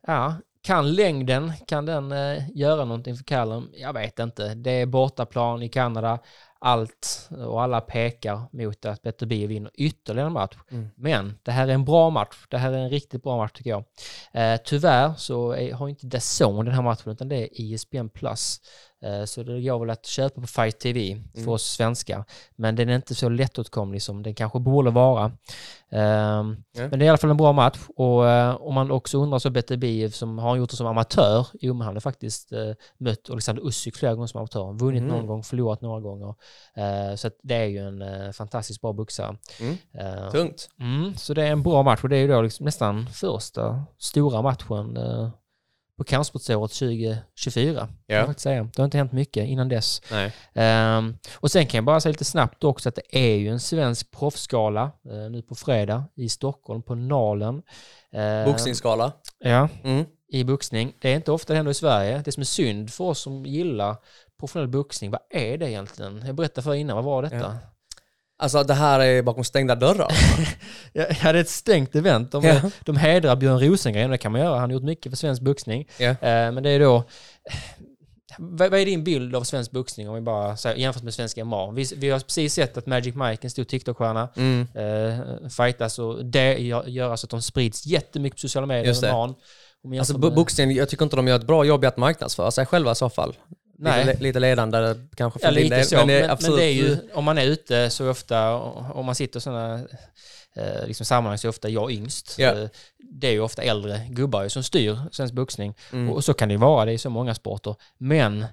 ja, kan längden, kan den eh, göra någonting för Callum? Jag vet inte. Det är bortaplan i Kanada, allt och alla pekar mot att Petter Bie vinner ytterligare en match. Mm. Men det här är en bra match. Det här är en riktigt bra match tycker jag. Eh, tyvärr så är, har inte DAZN den här matchen utan det är E ESPN Plus. Eh, så det går väl att köpa på Fight TV för Mm. oss svenskar. Men den är inte så lättåtkomlig som den kanske borde vara. Ja. Men det är i alla fall en bra match. Och eh, om man också undrar så Petter Biev som har gjort det som amatör. Han har faktiskt eh, mött Alexander Usyk flera gånger som amatör. Vunnit Mhm. någon gång, förlorat några gånger. Så det är ju en fantastiskt bra boxare. Mm. Eh, Tungt. Mm, så det är en bra match och det är ju då liksom nästan första stora matchen på kampsportsåret 2024. Kan Ja. jag säga. Det har inte hänt mycket innan dess. Nej. Ehm, och sen kan jag bara säga lite snabbt också att det är ju en svensk proffsgala eh, nu på fredag i Stockholm på Nalen. Uh, Boxningsskala. Ja, Mm. i boxning. Det är inte ofta det händer i Sverige. Det som är synd för oss som gillar professionell boxning, vad är det egentligen? Jag berättade för innan, vad var detta? Ja. Alltså det här är bakom stängda dörrar. Ja, det är ett stängt event. De, Ja. de hedrar Björn Rosengren, det kan man göra. Han har gjort mycket för svensk boxning. Ja. Eh, men det är då... Vad, är din bild av svensk boxning om vi bara säger, jämfört med svensk MMA? Vi, vi har precis sett att Magic Mike, en stor TikTok-stjärna, Mm. eh, fightas och det gör, gör så att de sprids jättemycket på sociala medier. Just det. Om vi Alltså jämför bo- med- boxning, jag tycker inte de gör ett bra jobb i att marknadsföra sig själva i så fall. Nej. Lite, lite ledande kanske för Ja, lite så. Men, men, absolut- det är ju, om man är ute så ofta, om man sitter i sådana eh, liksom sammanhang så är ofta jag yngst. Ja. Eh, Det är ju ofta äldre gubbar som styr svensk boxning. Mm. Och så kan det ju vara, det är så många sporter. Men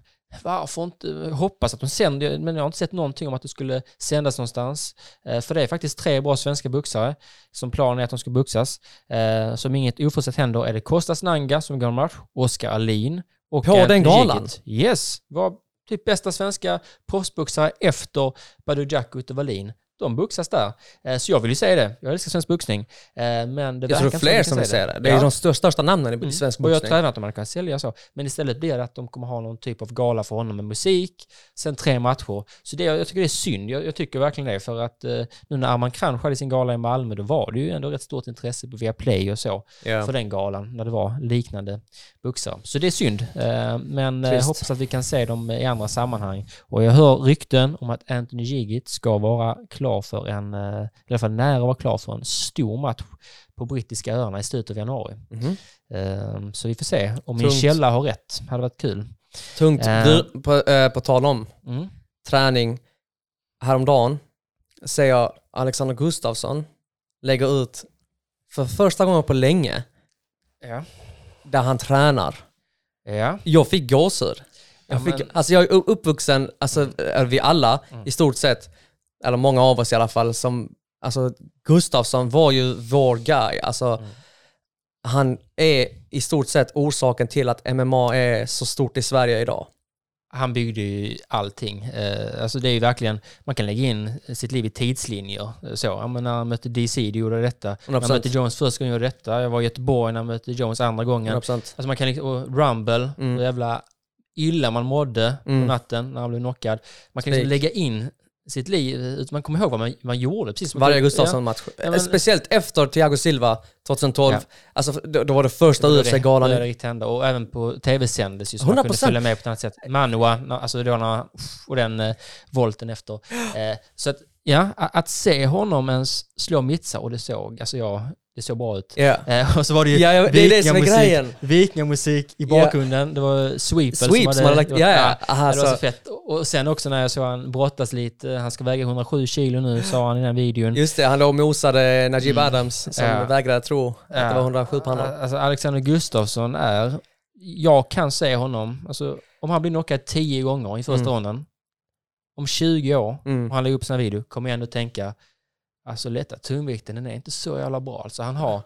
varför inte hoppas att de sänder, men jag har inte sett någonting om att det skulle sändas någonstans. Eh, För det är faktiskt tre bra svenska boxare som planen är att de ska boxas. Eh, Som inget oförutsett händer är det Kostas Nanga som går en match, Oskar Alin och På Anthony den galan? Yes, var typ bästa svenska proffsboxare efter Badou Jack och Wallin. De boxas där. Eh, Så jag vill ju säga det. Jag älskar svensk boxning. Eh, Men det Jag tror det är fler som vill säga det. Det är Ja. de största, största namnen i Mm. svensk Och jag boxning. tränar att man kan sälja så. Men istället blir det att de kommer ha någon typ av gala för honom med musik, sen tre matcher. Så det, jag tycker det är synd. Jag, jag tycker verkligen det. För att eh, nu när Arman Kranj hade sin gala i Malmö, då var det ju ändå rätt stort intresse på Viaplay och så Ja. för den galan, när det var liknande boxare. Så det är synd. Men Trist. hoppas att vi kan se dem i andra sammanhang. Och jag hör rykten om att Anthony Gigit ska vara klar för en, eh, i alla fall nära att vara klar för en stor match på brittiska öarna i slutet av januari. Eh, Så vi får se om min källa har rätt. hade varit kul. Tungt. Eh. Du, på, eh, på tal om Mm. träning. Häromdagen ser jag Alexander Gustafsson lägger ut för första gången på länge Ja. där han tränar. Ja. Jag fick gåshud. Jag, Ja, fick, Mm. alltså jag är uppvuxen, alltså vi alla i stort sett, eller många av oss i alla fall, som, alltså Gustafsson var ju vår guy. Alltså, Mm. Han är i stort sett orsaken till att MMA är så stort i Sverige idag. Han byggde ju allting. Eh, alltså det är ju verkligen, man kan lägga in sitt liv i tidslinjer. Så, ja, men när han mötte DC, då gjorde jag detta. När 100%. han mötte Jones första gången gjorde jag detta. Jag var i Göteborg när jag mötte Jones andra gången. 100%. Alltså man kan liksom, och Rumble, Mm. jävla illa man mådde Mm. på natten när han blev knockad. Man kan liksom lägga in sitt liv, utan man kommer ihåg vad man, man gjorde. Precis Varje Ja. Gustafsson-match. Ja, men- Speciellt efter Thiago Silva 2012. Ja. Alltså, då, då var det första Det UFC-galan. började riktigt hända. Och även på tv sändes ju så man kunde 100%. följa med på ett annat sätt. Manua, alltså då när, och den eh, volten efter. Eh, så att, ja, att se honom ens slå Mitsa och det såg, alltså jag, det såg bra ut. Eh, och så var det ju Ja, ja, det är det som är grejen. Vikingamusik i bakgrunden. Det var Sweepel Sweep som hade lagt... Ja, ja. Aha, det var så så, fett. Och sen också när jag såg han brottas lite, han ska väga 107 kilo nu, sa han i den videon. just det, han låg och mosade Najib Adams som Mm. Ja. vägrade tro att det var 107 på honom. Alltså Alexander Gustafsson är, jag kan se honom, alltså om han blir knockad 10 gånger i första Mm. ronden, om 20 år, Mm. och han lägger upp sina video, kommer jag ändå tänka, alltså lätta tungvikten, den är inte så jävla bra. Alltså han har,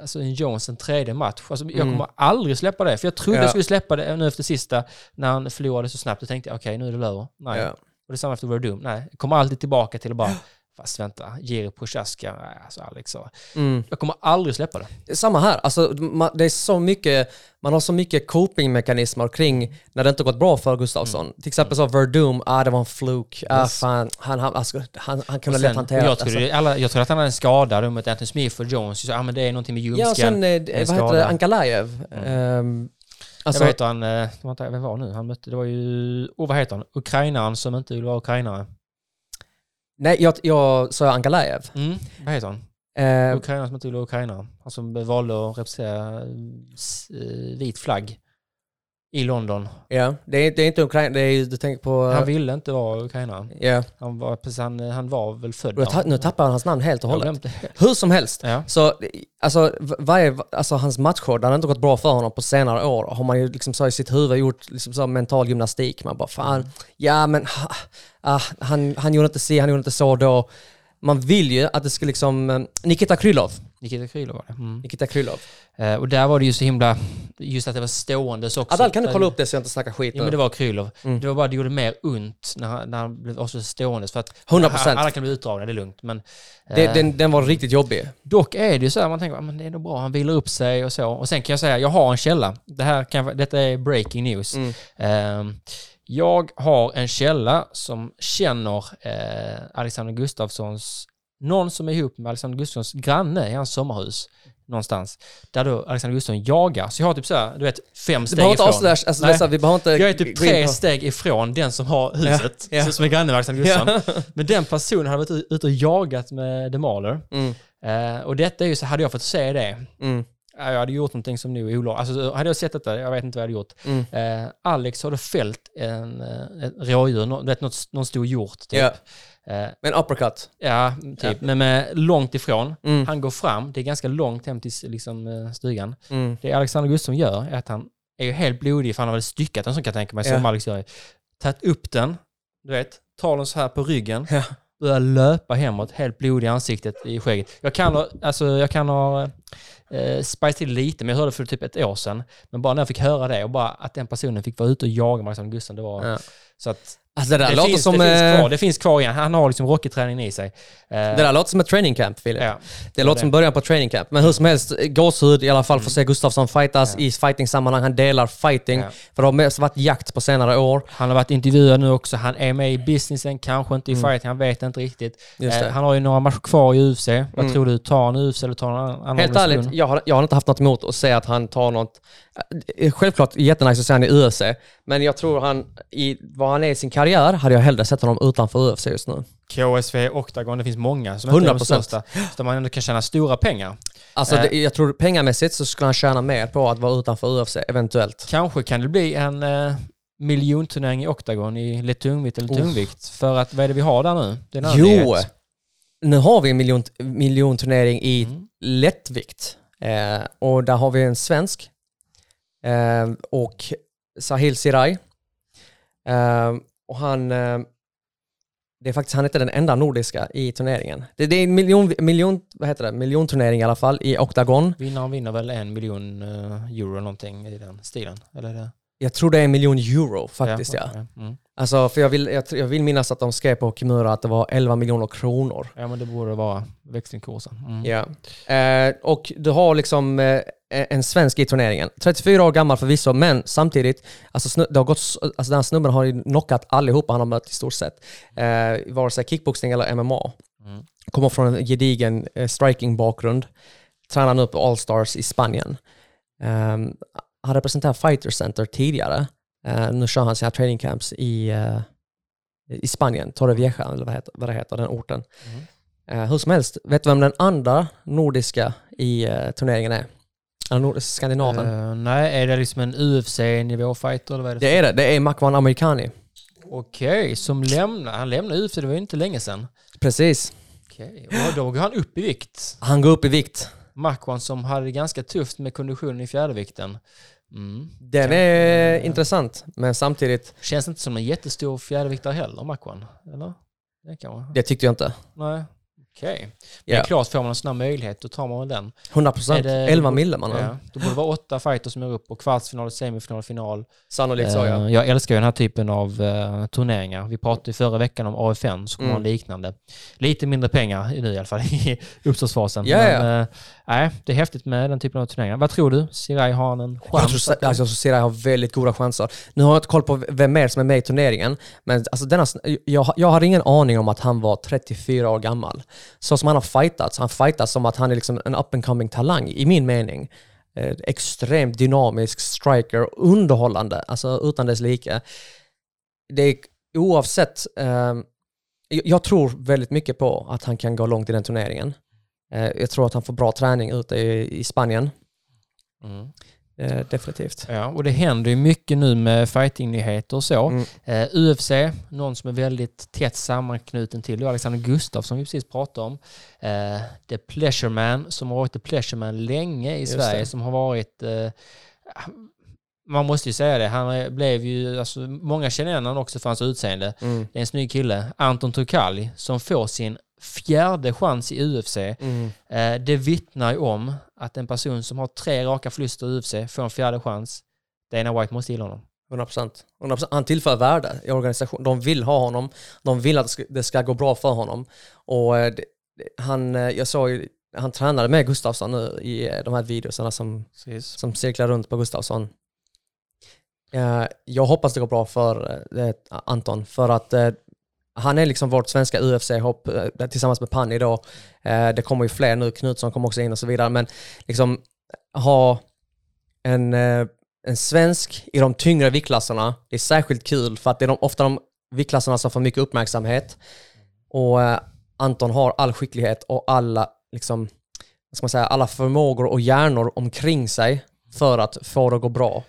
alltså en Jones en tredje match. Alltså, jag Mm. kommer aldrig släppa det, för jag trodde Ja. jag skulle släppa det nu efter sista, när han förlorade så snabbt. Då tänkte jag, okej nu är det över. Nej. Ja. Och det samma efter Verdum. Nej, jag kommer alltid tillbaka till att bara, fast vänta, Jiri Prochaska, alltså Alex. Mm. jag kommer aldrig släppa det. Samma här, alltså, det är så mycket, man har så mycket copingmekanismer kring när det inte gått bra för Gustafsson. Mm. Till exempel så Verdum, ah det var en fluk, ah Yes. fan, han, han, alltså, han, han kunde lätt hantera jag, trodde, Alltså. alla, jag trodde att han hade en skada då mot Anthony Smith och Jones. Så, ah, men det är någonting med ljumsken. Ja, sen, eh, vad heter det. Ankalaev. Mm. Ehm, Alltså, vad heter han? eh, vänta, Vem var nu? Han mötte, det var ju... Oh, vad heter han? Ukrainaren som inte vill vara ukrainare. Nej, jag, jag sa Ankalaev. Mm, vad heter han? Eh, Ukrainaren som inte vill vara ukrainare. Han som valde att representera eh, vit flagg i London. ja, det är, det är inte Ukraina, det är du tänker på... Han ville inte vara ukrainare. ja. Han var, precis, han, han var väl född ta, nu tappar han hans namn helt och hållet. Hur som helst. Ja. Så alltså, varje, alltså hans matcher, det har inte gått bra för honom på senare år. Har man ju liksom så i sitt huvud gjort liksom så mental gymnastik. Man bara fan, ja men ha, ah, han, han gjorde inte si, han gjorde inte så då. Man vill ju att det ska liksom, eh, Nikita Krylov. Nikita Krylov var det. Mm. Nikita Krylov. Eh, och där var det ju så himla... Just att det var ståendes också. Adal, kan du kolla upp det så jag inte snackar skit nu? men det var Krylov. Mm. Det var bara det gjorde mer ont när han, när han blev också stående. För att 100%. Alla kan bli utdragna, det är lugnt. Men, det, eh, den, den var riktigt jobbig. Dock är det ju så här, man tänker att det är nog bra, han vilar upp sig och så. Och sen kan jag säga, jag har en källa. Det här kan, detta är breaking news. Mm. Eh, jag har en källa som känner eh, Alexander Gustafssons, någon som är ihop med Alexander Gustafssons granne i hans sommarhus någonstans. Där då Alexander Gustafsson jagar. Så jag har typ så här, du vet, fem steg ifrån. alltså, det är Nej. så här, vi behöver inte Jag är typ tre steg ifrån den som har huset, Ja, ja. som är granne med Alexander Gustafsson. Men den personen hade varit ute och jagat med The Mauler. Mm, Eh, och detta är ju så, hade jag fått se det, mm, ja, jag hade gjort någonting som nu är olagligt. Alltså, hade jag sett detta, jag vet inte vad jag hade gjort. mm. Eh, Alex hade fällt en, eh, ett rådjur, nå- du vet, något, någon stor hjort typ. Ja. Eh, Men uppercut. ja, typ. Men med långt ifrån. Mm, Han går fram, det är ganska långt hem till liksom, eh, stugan. mm. Det Alexander Gustafsson gör är att han är ju helt blodig för han har väl styckat den som kan jag tänka mig, som Ja. Alex gör. Tagit upp den, du vet, tar den så här på ryggen, Ja. Börjar löpa hemåt, helt blodig i ansiktet, i skägget. Jag kan ha, alltså, jag kan ha eh, spice till lite, men jag hörde för typ ett år sedan. Men bara när jag fick höra det och bara att den personen fick vara ute och jaga Alexander Gustafsson, det var... Ja. Så att Alltså det det, låter finns, som... det, finns eh, kvar, det finns kvar igen. Han har liksom rockyträningen i sig. Eh, Det där låter som ett training camp, Filip. ja. Det låter som början på training camp. Men hur som helst, gåshud i alla fall för att se Gustafsson fightas Mm. Ja. i fighting-sammanhang. Han delar fighting. Ja. För det har mest varit jakt på senare år. Han har varit intervjuad nu också. Han är med i businessen, kanske inte i fighting. Han vet inte riktigt. Mm. Eh, det. han har ju några matcher kvar i UFC. Vad Mm. tror du? Tar han UFC eller tar han annan Helt ärligt, jag har, jag har inte haft något emot att säga att han tar något... Självklart jättenice att se han i UFC, men jag tror han, i vad han är i sin karriär, hade jag hellre sett honom utanför UFC just nu. KSV, Octagon, det finns många som inte är de 100%. största. Så man ändå kan tjäna stora pengar. Alltså Eh. det, jag tror pengamässigt så skulle han tjäna mer på att vara utanför UFC, eventuellt. Kanske kan det bli en eh, miljonturnering i Octagon i lätt tungvikt eller tungvikt. För att vad är det vi har där nu? Det är Jo! nyhet. nu har vi en miljon, miljonturnering i Mm. lättvikt. Eh, och där har vi en svensk. Eh, och Sahil Sirai. Eh, och han, eh, det är faktiskt, han är inte den enda nordiska i turneringen. Det, det är en miljon, miljon, vad heter det, miljonturnering i alla fall i oktagon. Vinnaren vinner väl en miljon eh, euro någonting i den stilen? Eller det? Jag tror det är en miljon euro faktiskt ja. Ja, mm. Alltså, för jag vill, jag, jag vill minnas att de skrev på Kimura att det var 11 miljoner kronor. ja men det borde vara växlingskursen. Mm. Ja. Eh, och du har liksom eh, en svensk i turneringen. 34 år gammal förvisso, men samtidigt, alltså, det har gått, alltså den här snubben har ju knockat allihopa han har mött i stort sett. Eh, vare sig kickboxning eller MMA. Mm. Kommer från en gedigen eh, striking-bakgrund. Tränar nu på Allstars i Spanien. Eh, han representerar Fighter Center tidigare. Eh, nu kör han sina training camps i, eh, i Spanien, Torrevieja eller vad, heter, vad det heter, den orten. Mm. Eh, hur som helst, vet du vem den andra nordiska i eh, turneringen är? Nordisk skandinaven? Eh, nej, är det liksom en UFC-nivåfighter eller vad är det? det är det, det är Makwan Amerikani. Okej, som lämnar, han lämnade UFC, det var ju inte länge sedan. Precis. Okej, och då går han upp i vikt. Han går upp i vikt. Makwan som hade ganska tufft med konditionen i fjärdevikten. Mm. Den är intressant, men samtidigt, Känns inte som en jättestor fjärdeviktare heller, Makwan. Eller? Det kanske? det tyckte jag inte. Nej. Okej. Men det Ja. är klart, får man en sån här möjlighet, då tar man väl den. 100 procent. Är det- 11 mille mannen. Ja. Då borde det vara åtta fighters som är upp och kvartsfinal, semifinal, final. Sannolikt så ja. Eh, Jag älskar ju den här typen av uh, turneringar. Vi pratade i förra veckan om AFN, så kommer Mm. mm. liknande. Lite mindre pengar nu i alla fall i uppstartsfasen. Ja, Men ja. Eh, nej, det är häftigt med den typen av turneringar. Vad tror du? Siraj har en Jag chans? tror, alltså, jag ser har väldigt goda chanser. Nu har jag inte koll på vem mer som är med i turneringen, men alltså denna, jag, jag hade ingen aning om att han var 34 år gammal. Så som han har fightats, han fightas som att han är liksom en up and coming talang, i min mening. Eh, extremt dynamisk striker, underhållande, alltså utan dess like. Det är oavsett, jag- jag tror väldigt mycket på att han kan gå långt i den turneringen. Eh, jag tror att han får bra träning ute i, i Spanien, Mm. eh, definitivt. Ja, och det händer ju mycket nu med fightingnyheter och så. Mm. Eh, UFC, någon som är väldigt tätt sammanknuten till, det Alexander Gustaf som vi precis pratade om. Eh, The Pleasure Man, som har varit The Pleasure Man länge i Just Sverige, det. som har varit... Man måste ju säga det, han blev ju, alltså, många känner igen honom också för hans utseende. Mm. Det är en snygg kille, Anton Turkalj, som får sin fjärde chans i UFC. Mm. Eh, det vittnar ju om att en person som har tre raka förluster i UFC får en fjärde chans. Dana White måste gilla honom. 100%. 100%. Han tillför värde i organisationen. De vill ha honom. De vill att det ska, det ska gå bra för honom. Och eh, det, han, eh, jag såg ju, han tränade med Gustafsson nu i de här videorna som, som cirklar runt på Gustafsson. Jag hoppas det går bra för Anton, för att han är liksom vårt svenska UFC-hopp eh, tillsammans med Panni då. Eh, det kommer ju fler nu, Knutsson kommer också in och så vidare, men liksom ha en, eh, en svensk i de tyngre viktklasserna, det är särskilt kul för att det är de, ofta de viktklasserna som får mycket uppmärksamhet. Och Anton har all skicklighet och alla, liksom, vad ska man säga, alla förmågor och hjärnor omkring sig för att få det att gå bra.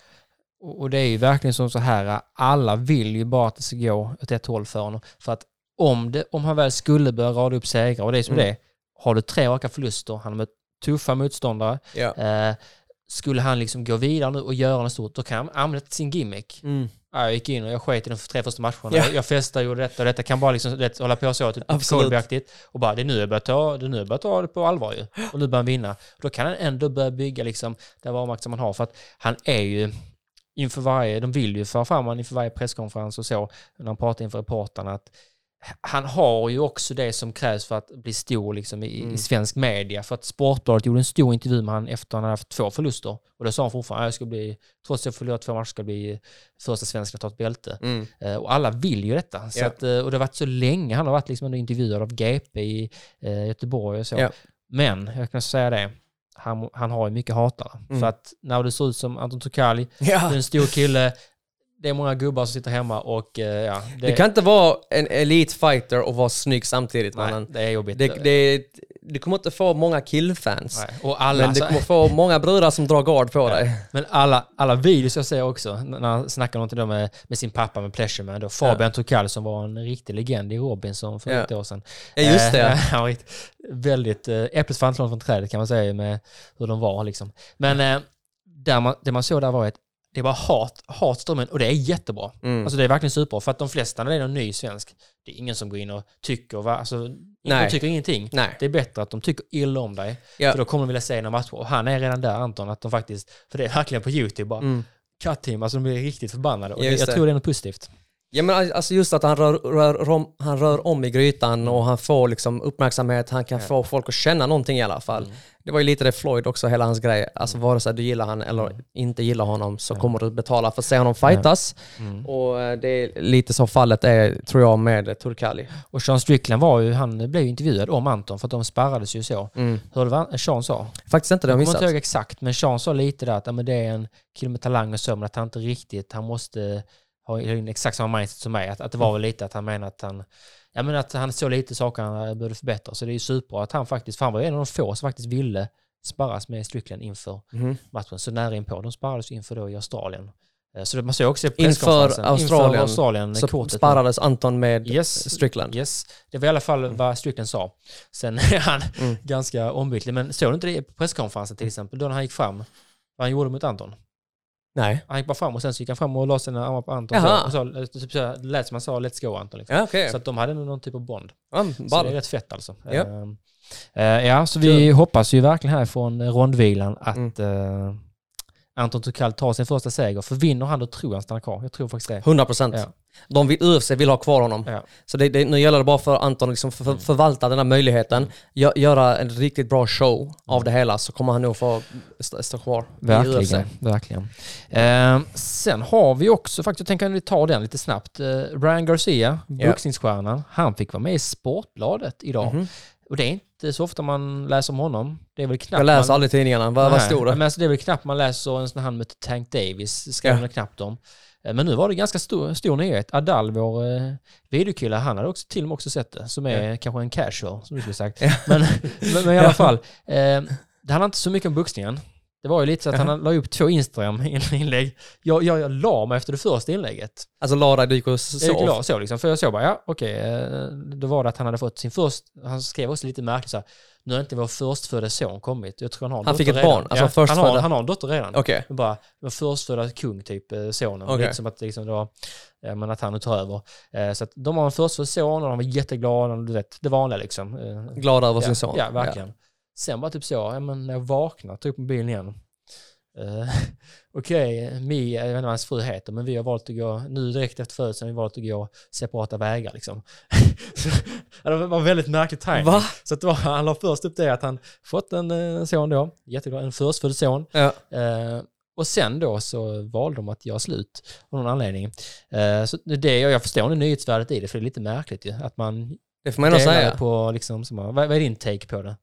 Och det är ju verkligen som så här, alla vill ju bara att det ska gå åt ett håll för honom. För att om, det, om han väl skulle börja rada upp segrar, och det är som Mm. det har du tre raka förluster, han har mött tuffa motståndare, Ja. eh, skulle han liksom gå vidare nu och göra något stort, då kan han använda sin gimmick. Mm. Ja, Jag gick in och jag sket i de tre första matcherna. Ja. Jag festade och gjorde detta och detta. Kan bara liksom, hålla på så, typ. Colby-aktigt. Och bara, det är nu jag börjar ta det, nu jag börjar ta det på allvar ju. Och nu börjar han vinna. Då kan han ändå börja bygga liksom det varumärke som han har. För att han är ju inför varje, de vill ju föra fram honom inför varje presskonferens och så, när han pratar inför reportrarna, att han har ju också det som krävs för att bli stor liksom, i, Mm. i svensk media. För att Sportbladet gjorde en stor intervju med honom efter att han hade haft två förluster. Och då sa han fortfarande jag ska bli, trots att jag förlorat två matcher, ska jag bli första svensken att ta ett bälte. Mm. Eh, och alla vill ju detta. Så Ja. att, eh, och det har varit så länge. Han har varit liksom intervjuad av GP i eh, Göteborg och så. Ja. Men jag kan säga det, han, han har ju mycket hatare. Mm. För att när det ser ut som Anton Turkalj, Ja. du är en stor kille, det är många gubbar som sitter hemma och eh, ja, Det kan inte vara en elite fighter och vara snygg samtidigt nej, mannen. det är jobbigt. Det, det, du kommer inte få många killfans. nej. Och alla, Men du kommer få många brudar som drar gard på dig. Men alla, alla videos jag ser också, när han snackar någonting med, med sin pappa med Pleasure Man, då Fabian Tokal som var en riktig legend i Robinson för Ja. ett år sedan. Ja, just det. Eh, rikt- väldigt, eh, äpplet långt från trädet kan man säga med hur de var liksom. Men eh, där man, det man såg där var att det var hat, hatströmmen och det är jättebra. Mm. Alltså det är verkligen superbra för att de flesta när det är någon ny svensk, det är ingen som går in och tycker, va? Alltså, Nej. de tycker ingenting. Nej. Det är bättre att de tycker illa om dig. Ja. För då kommer de vilja se några matcher. Och han är redan där Anton, att de faktiskt, för det är verkligen på YouTube bara, Mm. cut team, alltså de blir riktigt förbannade. Och Ja, det, jag det. tror det är något positivt. Ja men alltså just att han rör, rör, om, han rör om i grytan och han får liksom uppmärksamhet, han kan få folk att känna någonting i alla fall. Mm. Det var ju lite det Floyd också, hela hans grej. Alltså vare sig du gillar han eller Mm. inte gillar honom så kommer du betala för att se honom fightas. Mm. Och eh, det är lite så fallet är, tror jag, med Turkali. Och Sean Strickland var ju, han blev ju intervjuad om Anton för att de sparrades ju så. Mm. Hur det var, Sean sa? Faktiskt inte det Jag jag kommer inte missat. ihåg exakt, men Sean sa lite där att ja, men det är en kille med talang och så, men att han inte riktigt, han måste ha exakt samma mindset som mig. Att, att det var väl lite att han menar att han, ja men att han såg lite saker han behövde förbättra. Så det är ju superbra att han faktiskt, för han var ju en av de få som faktiskt ville sparras med Strickland inför Mhm. matchen. Så nära inpå. De sparrades inför då i Australien. Eh, Så det, man såg också Inför. Australien, Inför Australien Så kortet. sparrades Anton med Yes. Strickland. Yes, det var i alla fall vad Strickland sa. Sen är han Mm. ganska ombytlig. Men såg du inte det på presskonferensen till exempel, då när han gick fram, vad han gjorde mot Anton? Nej. Han gick bara fram och sen så gick han fram och la sina armar på Anton. Jaha. Och så, och så, typ så här, lät som han sa Let's go Anton. Liksom. Ja, okej. Så att de hade nog någon typ av bond. Ja, Så det är rätt fett alltså. Ja. Eh, ja, så vi hoppas ju verkligen härifrån eh, rondvilan att Mm. eh, Anton Tukal tar sin första seger. För vinner han då tror jag han stannar kvar. Jag tror faktiskt det. 100 procent. Ja. De vill, UFC vill ha kvar honom. Ja. Så det, det, nu gäller det bara för Anton att liksom för, Mm. förvalta den här möjligheten, gö, göra en riktigt bra show av det hela så kommer han nog få stå, stå kvar i UFC. Verkligen, verkligen. Eh, sen har vi också, faktiskt, jag tänker att vi tar den lite snabbt. Eh, Ryan Garcia, Ja. boxningsstjärnan, han fick vara med i Sportbladet idag. Mhm. Och det är inte så ofta man läser om honom. Det är väl knappt Jag läser man... aldrig tidningarna. Vad, vad stod det? Men alltså, det är väl knappt man läser en sån här han mötte Tank Davis, skrev Ja. knappt om. Eh, Men nu var det ganska stor, stor nyhet. Adal, vår eh, videokille, han hade också till och med också sett det, som är kanske en casual, som du skulle sagt. Men, men, men i alla fall, eh, det handlar inte så mycket om boxningen. Det var ju lite så att han la upp två Instagram-inlägg. Jag, jag, jag la mig efter det första inlägget. Alltså Lara dyker och Jag så. gick glad så liksom, för jag såg bara, ja okej, eh, då var det att han hade fått sin först, han skrev också lite märkligt så här, nu har inte vår förstfödda son kommit. Jag tror han har en Han fick dotter ett redan. barn, alltså ja, han, har, han har en dotter redan. Okej. Men Bara, vår förstfödda kung typ, eh, sonen. Okej. Lite som att, liksom, var, eh, men att han nu tar över. Eh, Så att de har en förstfödd son och de var jätteglada, du vet, det vanliga liksom. Eh, Glad över ja, sin son. Ja, verkligen. Sen bara typ så, ja, men när jag vaknar, tar upp mobilen igen. Uh, Okej, Mi, jag vet inte vad hans fru heter, men vi har valt att gå, nu direkt efter födseln, har vi valt att gå separata vägar liksom. Så, det var väldigt märklig timing. Va? Så det var, han la först upp det att han fått en eh, son då, jätteglad, en förstfödd son. Ja. Eh, och sen då så valde de att göra slut av någon anledning. Eh, så det, jag förstår nu nyhetsvärdet i det, för det är lite märkligt ju, att man Det får man ändå säga. på liksom, som, vad, vad är din take på det?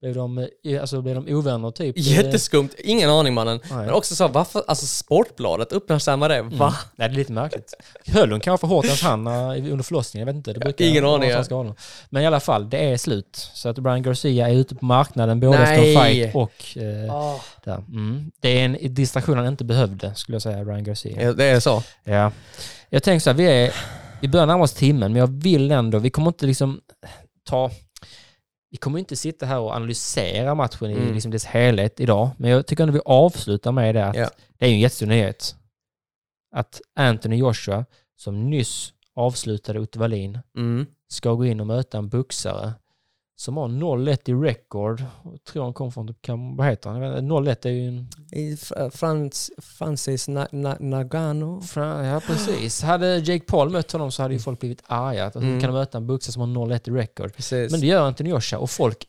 Blev de, eh, alltså, blev de ovänner typ? Jätteskumt. Ingen aning mannen. Nej. Men också så, varför, alltså Sportbladet uppmärksammar det. Va? Mm. Nej, det är lite märkligt. Höll hon kanske för hårt i hans hand eh, under förlossningen? Jag vet inte. Det brukar Ingen aning, ja. Men i alla fall, det är slut. Så att Brian Garcia är ute på marknaden både Nej. efter fight och eh, där. Mm. Det är en distraktion han inte behövde, skulle jag säga, Brian Garcia. Ja, det är så. Ja. Jag tänker så här, vi är, vi börjar närma oss timmen, men jag vill ändå, vi kommer inte liksom ta, vi kommer inte sitta här och analysera matchen i Mm. liksom dess helhet idag, men jag tycker ändå vi avslutar med det att Ja. det är ju en jättestor nyhet. Att Anthony Joshua, som nyss avslutade Otto Wallin, Mm. ska gå in och möta en boxare som har 0-1 i record. Jag tror han kom från, typ, vad heter han? Jag vet inte, 0-1 är ju en I Fr- Frans, Francis Na, Na, Nagano. Fra- Ja, precis. Hade Jake Paul mött honom så hade ju folk blivit arga. Att Mm. Kan de möta en boxare som har 0-1 i record? Precis. Men det gör Anthony Joshua och folk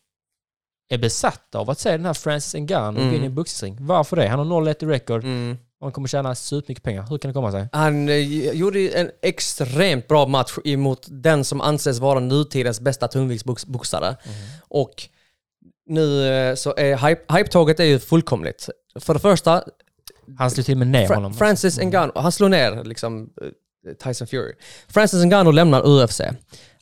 är besatta av att se den här Francis Ngannou Mm. gå in i en boxningsring. Varför det? Han har 0-1 i record Mm. Han kommer tjäna supermycket pengar. Hur kan det komma sig? Han eh, gjorde en extremt bra match emot den som anses vara nutidens bästa tungviktsboxare. Och nu eh, så är hype- hype-tåget är ju fullkomligt. För det första, Han slog till och med ner Fra- honom. Francis Ngannou, han slår ner liksom eh, Tyson Fury. Francis Ngannou lämnar UFC.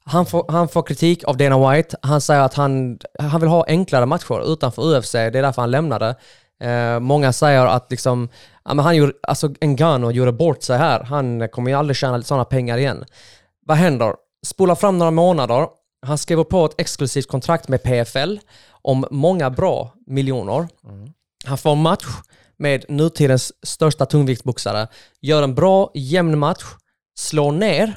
Han får, han får kritik av Dana White. Han säger att han, han vill ha enklare matcher utanför UFC. Det är därför han lämnade. Eh, många säger att liksom, ja, men han gjorde, alltså Ngannou gjorde bort sig här. Han kommer ju aldrig tjäna sådana pengar igen. Vad händer? Spola fram några månader. Han skriver på ett exklusivt kontrakt med PFL om många bra miljoner. Han får en match med nutidens största tungviktsboxare, gör en bra, jämn match, slår ner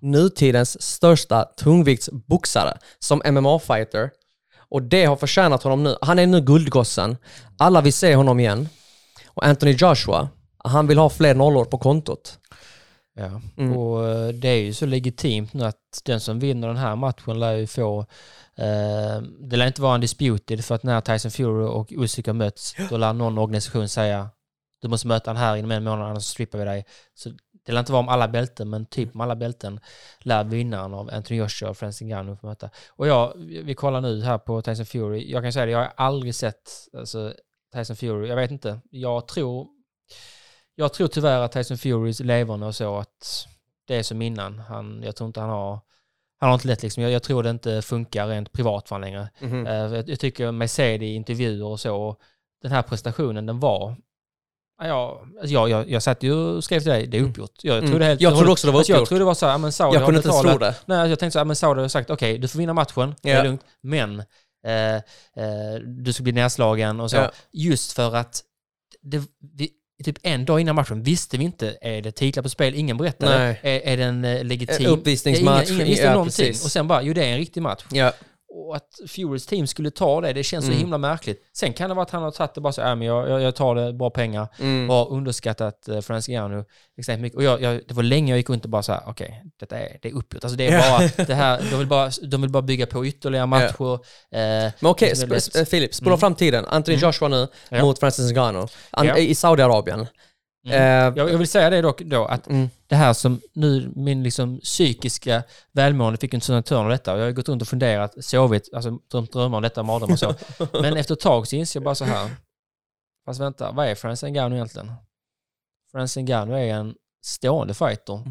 nutidens största tungviktsboxare som MMA-fighter. Och det har förtjänat honom nu. Han är nu guldgossen. Alla vill se honom igen. Och Anthony Joshua, han vill ha fler nollor på kontot. Ja, Mm. och eh, det är ju så legitimt nu att den som vinner den här matchen lär ju få eh, det lär inte vara en disputed för att när Tyson Fury och Usyk har mötts då lär någon organisation säga du måste möta han här inom en månad annars strippar vi dig. Så det lär inte vara om alla bälten men typ om alla bälten lär vinnaren av Anthony Joshua och Francis Ngannou få möta. Och jag, vi kollar nu här på Tyson Fury. Jag kan säga det, jag har aldrig sett alltså, Tyson Fury. Jag vet inte. Jag tror jag tror tyvärr att Tyson Furys leverne och så att det är som innan. Han, jag tror inte han har han har inte lätt liksom. Jag, jag tror det inte funkar rent privat för längre. Mhm. Eh, jag, jag tycker mig se det i intervjuer och så. Och den här prestationen, den var... Ja, jag, jag, jag satt ju och skrev till dig, det är uppgjort. Jag, Mm. trodde helt, Jag trodde också det var alltså, Jag uppgjort. trodde det var så här, men Saudi Jag kunde inte tro det. Nej, jag tänkte så här, men Saudi har sagt okej, du får vinna matchen, det Ja. är lugnt, men eh, eh, du ska bli nedslagen och så. Ja. Just för att det, vi, typ en dag innan matchen visste vi inte, är det titlar på spel? Ingen berättade. Är, är den eh, legitim? En uppvisningsmatch, Ingen, ingen visste ja, någonting. precis. Och sen bara, jo det är en riktig match. Ja. Och att Furys team skulle ta det, det känns så Mm. himla märkligt. Sen kan det vara att han har tagit det bara så, äh, men jag, jag, jag tar det, bra pengar. Mm. Och har underskattat uh, Francis Ngannou extremt mycket. Och jag, jag, det var länge jag gick runt och bara så här, okej, detta är, det är uppgjort. Alltså det är bara, det här, de vill bara, de vill bara bygga på ytterligare matcher. Eh, Men okej, sp- lätt. sp- Filip, spola Mm. fram tiden. Anthony Mm. Joshua nu mot Francis Ngannou. I Saudiarabien. Mm. Eh, Jag, jag vill säga det dock då, att mm. det här som nu, min liksom psykiska välmående fick en sån törn av detta. Jag har gått runt och funderat, sovit, alltså drömt drömmar om detta, mardrömmar och så. Men efter ett tag så inser jag bara så här, fast vänta, vad är Francis Ngannou egentligen? Francis Ngannou är en stående fighter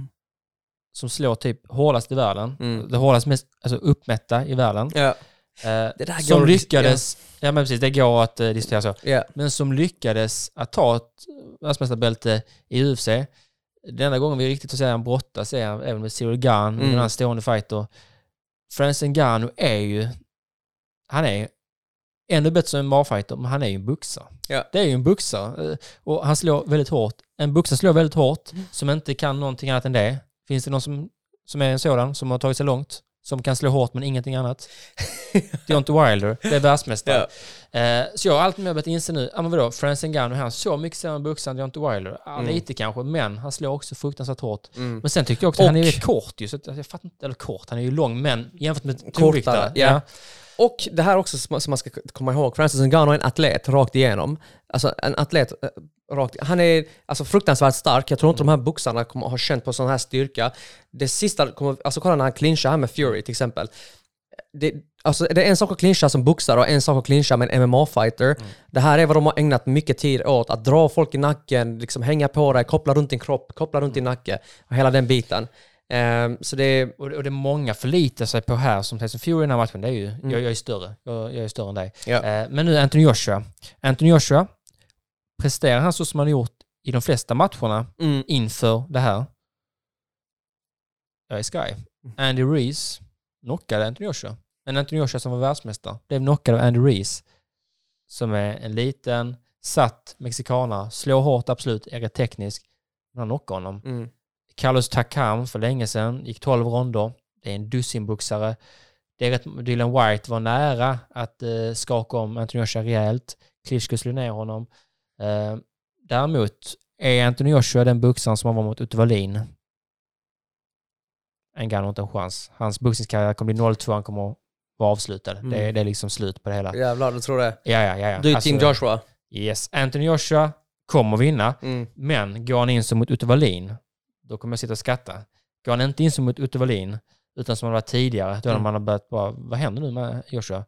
som slår typ hårdast i världen. Mm. Det hårdast mest alltså uppmätta i världen. Ja. Eh, som lyckades, ja. men precis, det går att uh, diskutera så. Ja. Men som lyckades att ta ett världsmästarbälte i UFC. Den enda gången vi riktigt får se han brottas är han även med Cyril Gahn, Mm. en annan stående fighter. Francis Ngannou är ju, han är ännu bättre som en marfighter, men han är ju en boxare. Ja. Det är ju en boxare. eh, Och han slår väldigt hårt. En boxare slår väldigt hårt, Mm. som inte kan någonting annat än det. Finns det någon som, som är en sådan, som har tagit sig långt? Som kan slå hårt men ingenting annat? Deontay Wilder, det är världsmästare. Eh, så jag har alltid med börjat inse nu, ja men vadå, Francis Ngannou, han så mycket sämre boxare än Deontay Wilder. Ja, Mm. lite kanske, men han slår också fruktansvärt hårt. Mm. Men sen tyckte jag också att han är Och- rätt kort ju, så jag fattar inte, eller kort, han är ju lång, men jämfört med tungviktare. ja. Och det här också som som man ska komma ihåg, Francis Ngannou är en atlet rakt igenom. Alltså en atlet eh, rakt Han är alltså fruktansvärt stark. Jag tror inte de här boxarna kommer ha känt på sån här styrka. Det sista, kommer, alltså kolla när han clinchar här med Fury till exempel. Det, alltså, det är en sak att clincha som boxare och en sak att clincha med en MMA-fighter. Det här är vad de har ägnat mycket tid åt. Att dra folk i nacken, liksom hänga på dig, koppla runt din kropp, koppla runt din nacke. Och hela den biten. Ehm, så det är... Och det, och det många förlitar sig på här, som Tyson Fury i den här matchen, det är ju, jag, jag är större. Jag, jag är större än dig. Ja. Eh, men nu Anthony Joshua. Anthony Joshua, presterar han så som han har gjort i de flesta matcherna Mm, inför det här? Jag är sky. Andy Reese knockade Anthony Joshua. Men Anthony Joshua som var världsmästare blev knockad av Andy Reese. Som är en liten, satt mexikanare. Slår hårt absolut, är rätt teknisk. Men han knockade honom. mm. Carlos Takam för länge sedan, gick 12 ronder. Det är en dussinboxare. Det är rätt, Dylan White var nära att eh, skaka om Anthony Joshua rejält. Klitschko slog ner honom. Eh, däremot är Anthony Joshua den boxaren som han var mot Utte Wallin. En har inte en chans. Hans boxningskarriär kommer bli 0-2, han kommer vara avslutad. Mm. Det, är, det är liksom slut på det hela. Jävlar, du tror det? Ja, ja, ja. ja. Du är Alltså, team Joshua? Yes, Anthony Joshua kommer vinna. Mm. Men går han in som mot Utte Wallin, då kommer jag sitta och skratta. Går han inte in som mot Utte Wallin, utan som han var tidigare, då hade Mm. man har börjat bara, vad händer nu med Joshua?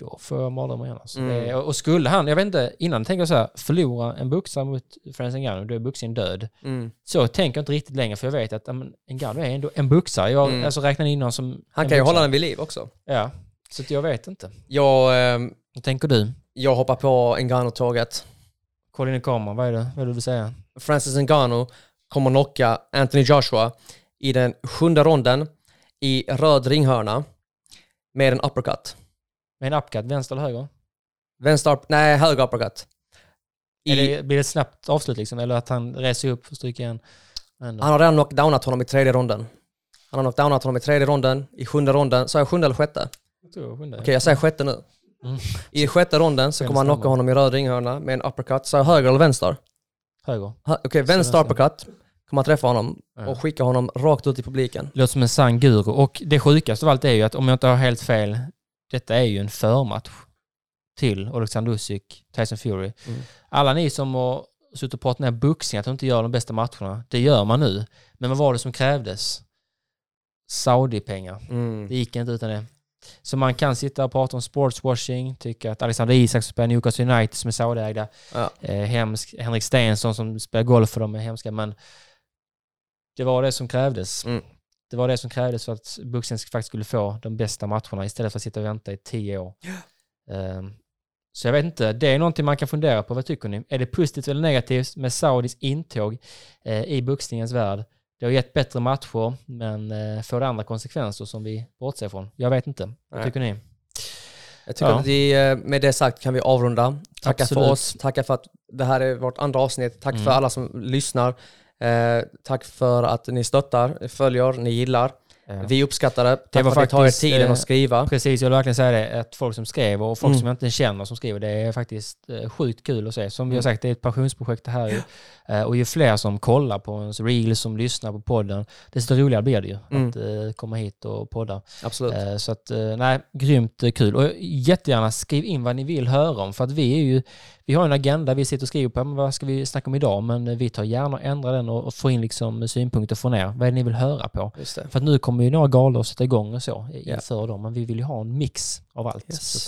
Då får jag mardrömmar igen. Alltså. Mm. Det, och och skulle han, jag vet inte, innan tänker jag så här, förlora en boxare mot Francis Ngannou, då är boxningen död. Mm. Så tänker jag inte riktigt längre, för jag vet att men, Ngannou är ändå en boxare. Jag Mm. alltså, räknar in honom som Han kan ju hålla den vid liv också. Ja, så jag vet inte. Jag, ehm, Vad tänker du? jag hoppar på Ngannou-tåget. Kolla in i kameran, vad är det, vad är det du vill säga? Francis Ngannou kommer knocka Anthony Joshua i den sjunde ronden i röd ringhörna med en uppercut. Med en upcut, vänster eller höger? Vänster, nej höger uppercut. I, det, blir det ett snabbt avslut liksom? Eller att han reser upp och stryker en? en Han har redan knockdownat honom i tredje ronden. Han har knockdownat honom i tredje ronden, i sjunde ronden. Sa jag sjunde eller sjätte? Jag tror sjunde. Okej, jag säger sjätte nu. Mm. I sjätte ronden så kommer han knocka honom i röd ringhörna med en uppercut. Sa jag höger eller vänster? Höger. Okej, vänster vänster. uppercut. Kommer han träffa honom och skicka honom rakt ut i publiken. Låter som en sann guru. Och det sjukaste av allt är ju att om jag inte har helt fel, detta är ju en förmatch till Alexander Usyk, Tyson Fury. Mm. Alla ni som har suttit och pratat ner boxning, att de inte gör de bästa matcherna, det gör man nu. Men vad var det som krävdes? Saudi-pengar. Mm. Det gick inte utan det. Så man kan sitta och prata om sportswashing, tycka att Alexander Isak spelar Newcastle United som är Saudiägda, Ja. eh, hemsk, Henrik Stensson som spelar golf för dem är hemska, men det var det som krävdes. Mm. Det var det som krävdes för att boxningen faktiskt skulle få de bästa matcherna istället för att sitta och vänta i tio år. Ehm, så jag vet inte, det är någonting man kan fundera på. Vad tycker ni? Är det positivt eller negativt med Saudis intåg eh, i boxningens värld? Det har gett bättre matcher, men eh, får det andra konsekvenser som vi bortser från? Jag vet inte. Vad Nej. tycker ni? Jag tycker Ja. att vi, eh, med det sagt kan vi avrunda. Tacka Absolut. för oss, tacka för att det här är vårt andra avsnitt. Tack Mm. för alla som lyssnar. Eh, tack för att ni stöttar, följer, ni gillar. Eh, Vi uppskattar det. Tack var för att ni tar er tiden eh, att skriva. Precis, jag vill verkligen säga det. Att folk som skrev och folk Mm. som jag inte känner som skriver, det är faktiskt eh, sjukt kul att se. Som vi har Mm. sagt, det är ett passionsprojekt det här. ju. Eh, och ju fler som kollar på ens reels, som lyssnar på podden, desto roligare blir det ju Mm. att eh, komma hit och podda. Absolut. Eh, Så att, eh, nej, grymt kul. Och jättegärna skriv in vad ni vill höra om, för att vi är ju, vi har en agenda vi sitter och skriver på, men vad ska vi snacka om idag? Men eh, vi tar gärna och ändrar den och, och får in liksom synpunkter från er. Vad är det ni vill höra på? Just det. För att nu kommer ju några galor att sätta igång och så Ja. inför dem, men vi vill ju ha en mix av allt. Yes. Så, att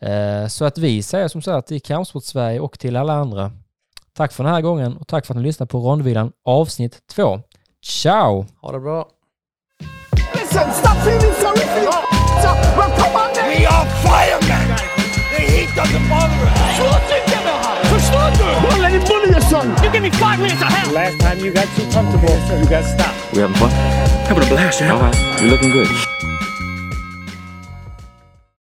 säga. Eh, så att vi säger som så här till Kampsport Sverige och till alla andra, tack för den här gången och tack för att ni lyssnade på Rondvilan avsnitt två. Ciao! Ha det bra. Listen, stop feeling sorry for. We are! The heat doesn't bother us! Förstår du? Don't let him bully your son. You give me five minutes of hell! Last time you got too comfortable, so you got stopped. We having fun? Having a blast, yeah. All right. You're looking good.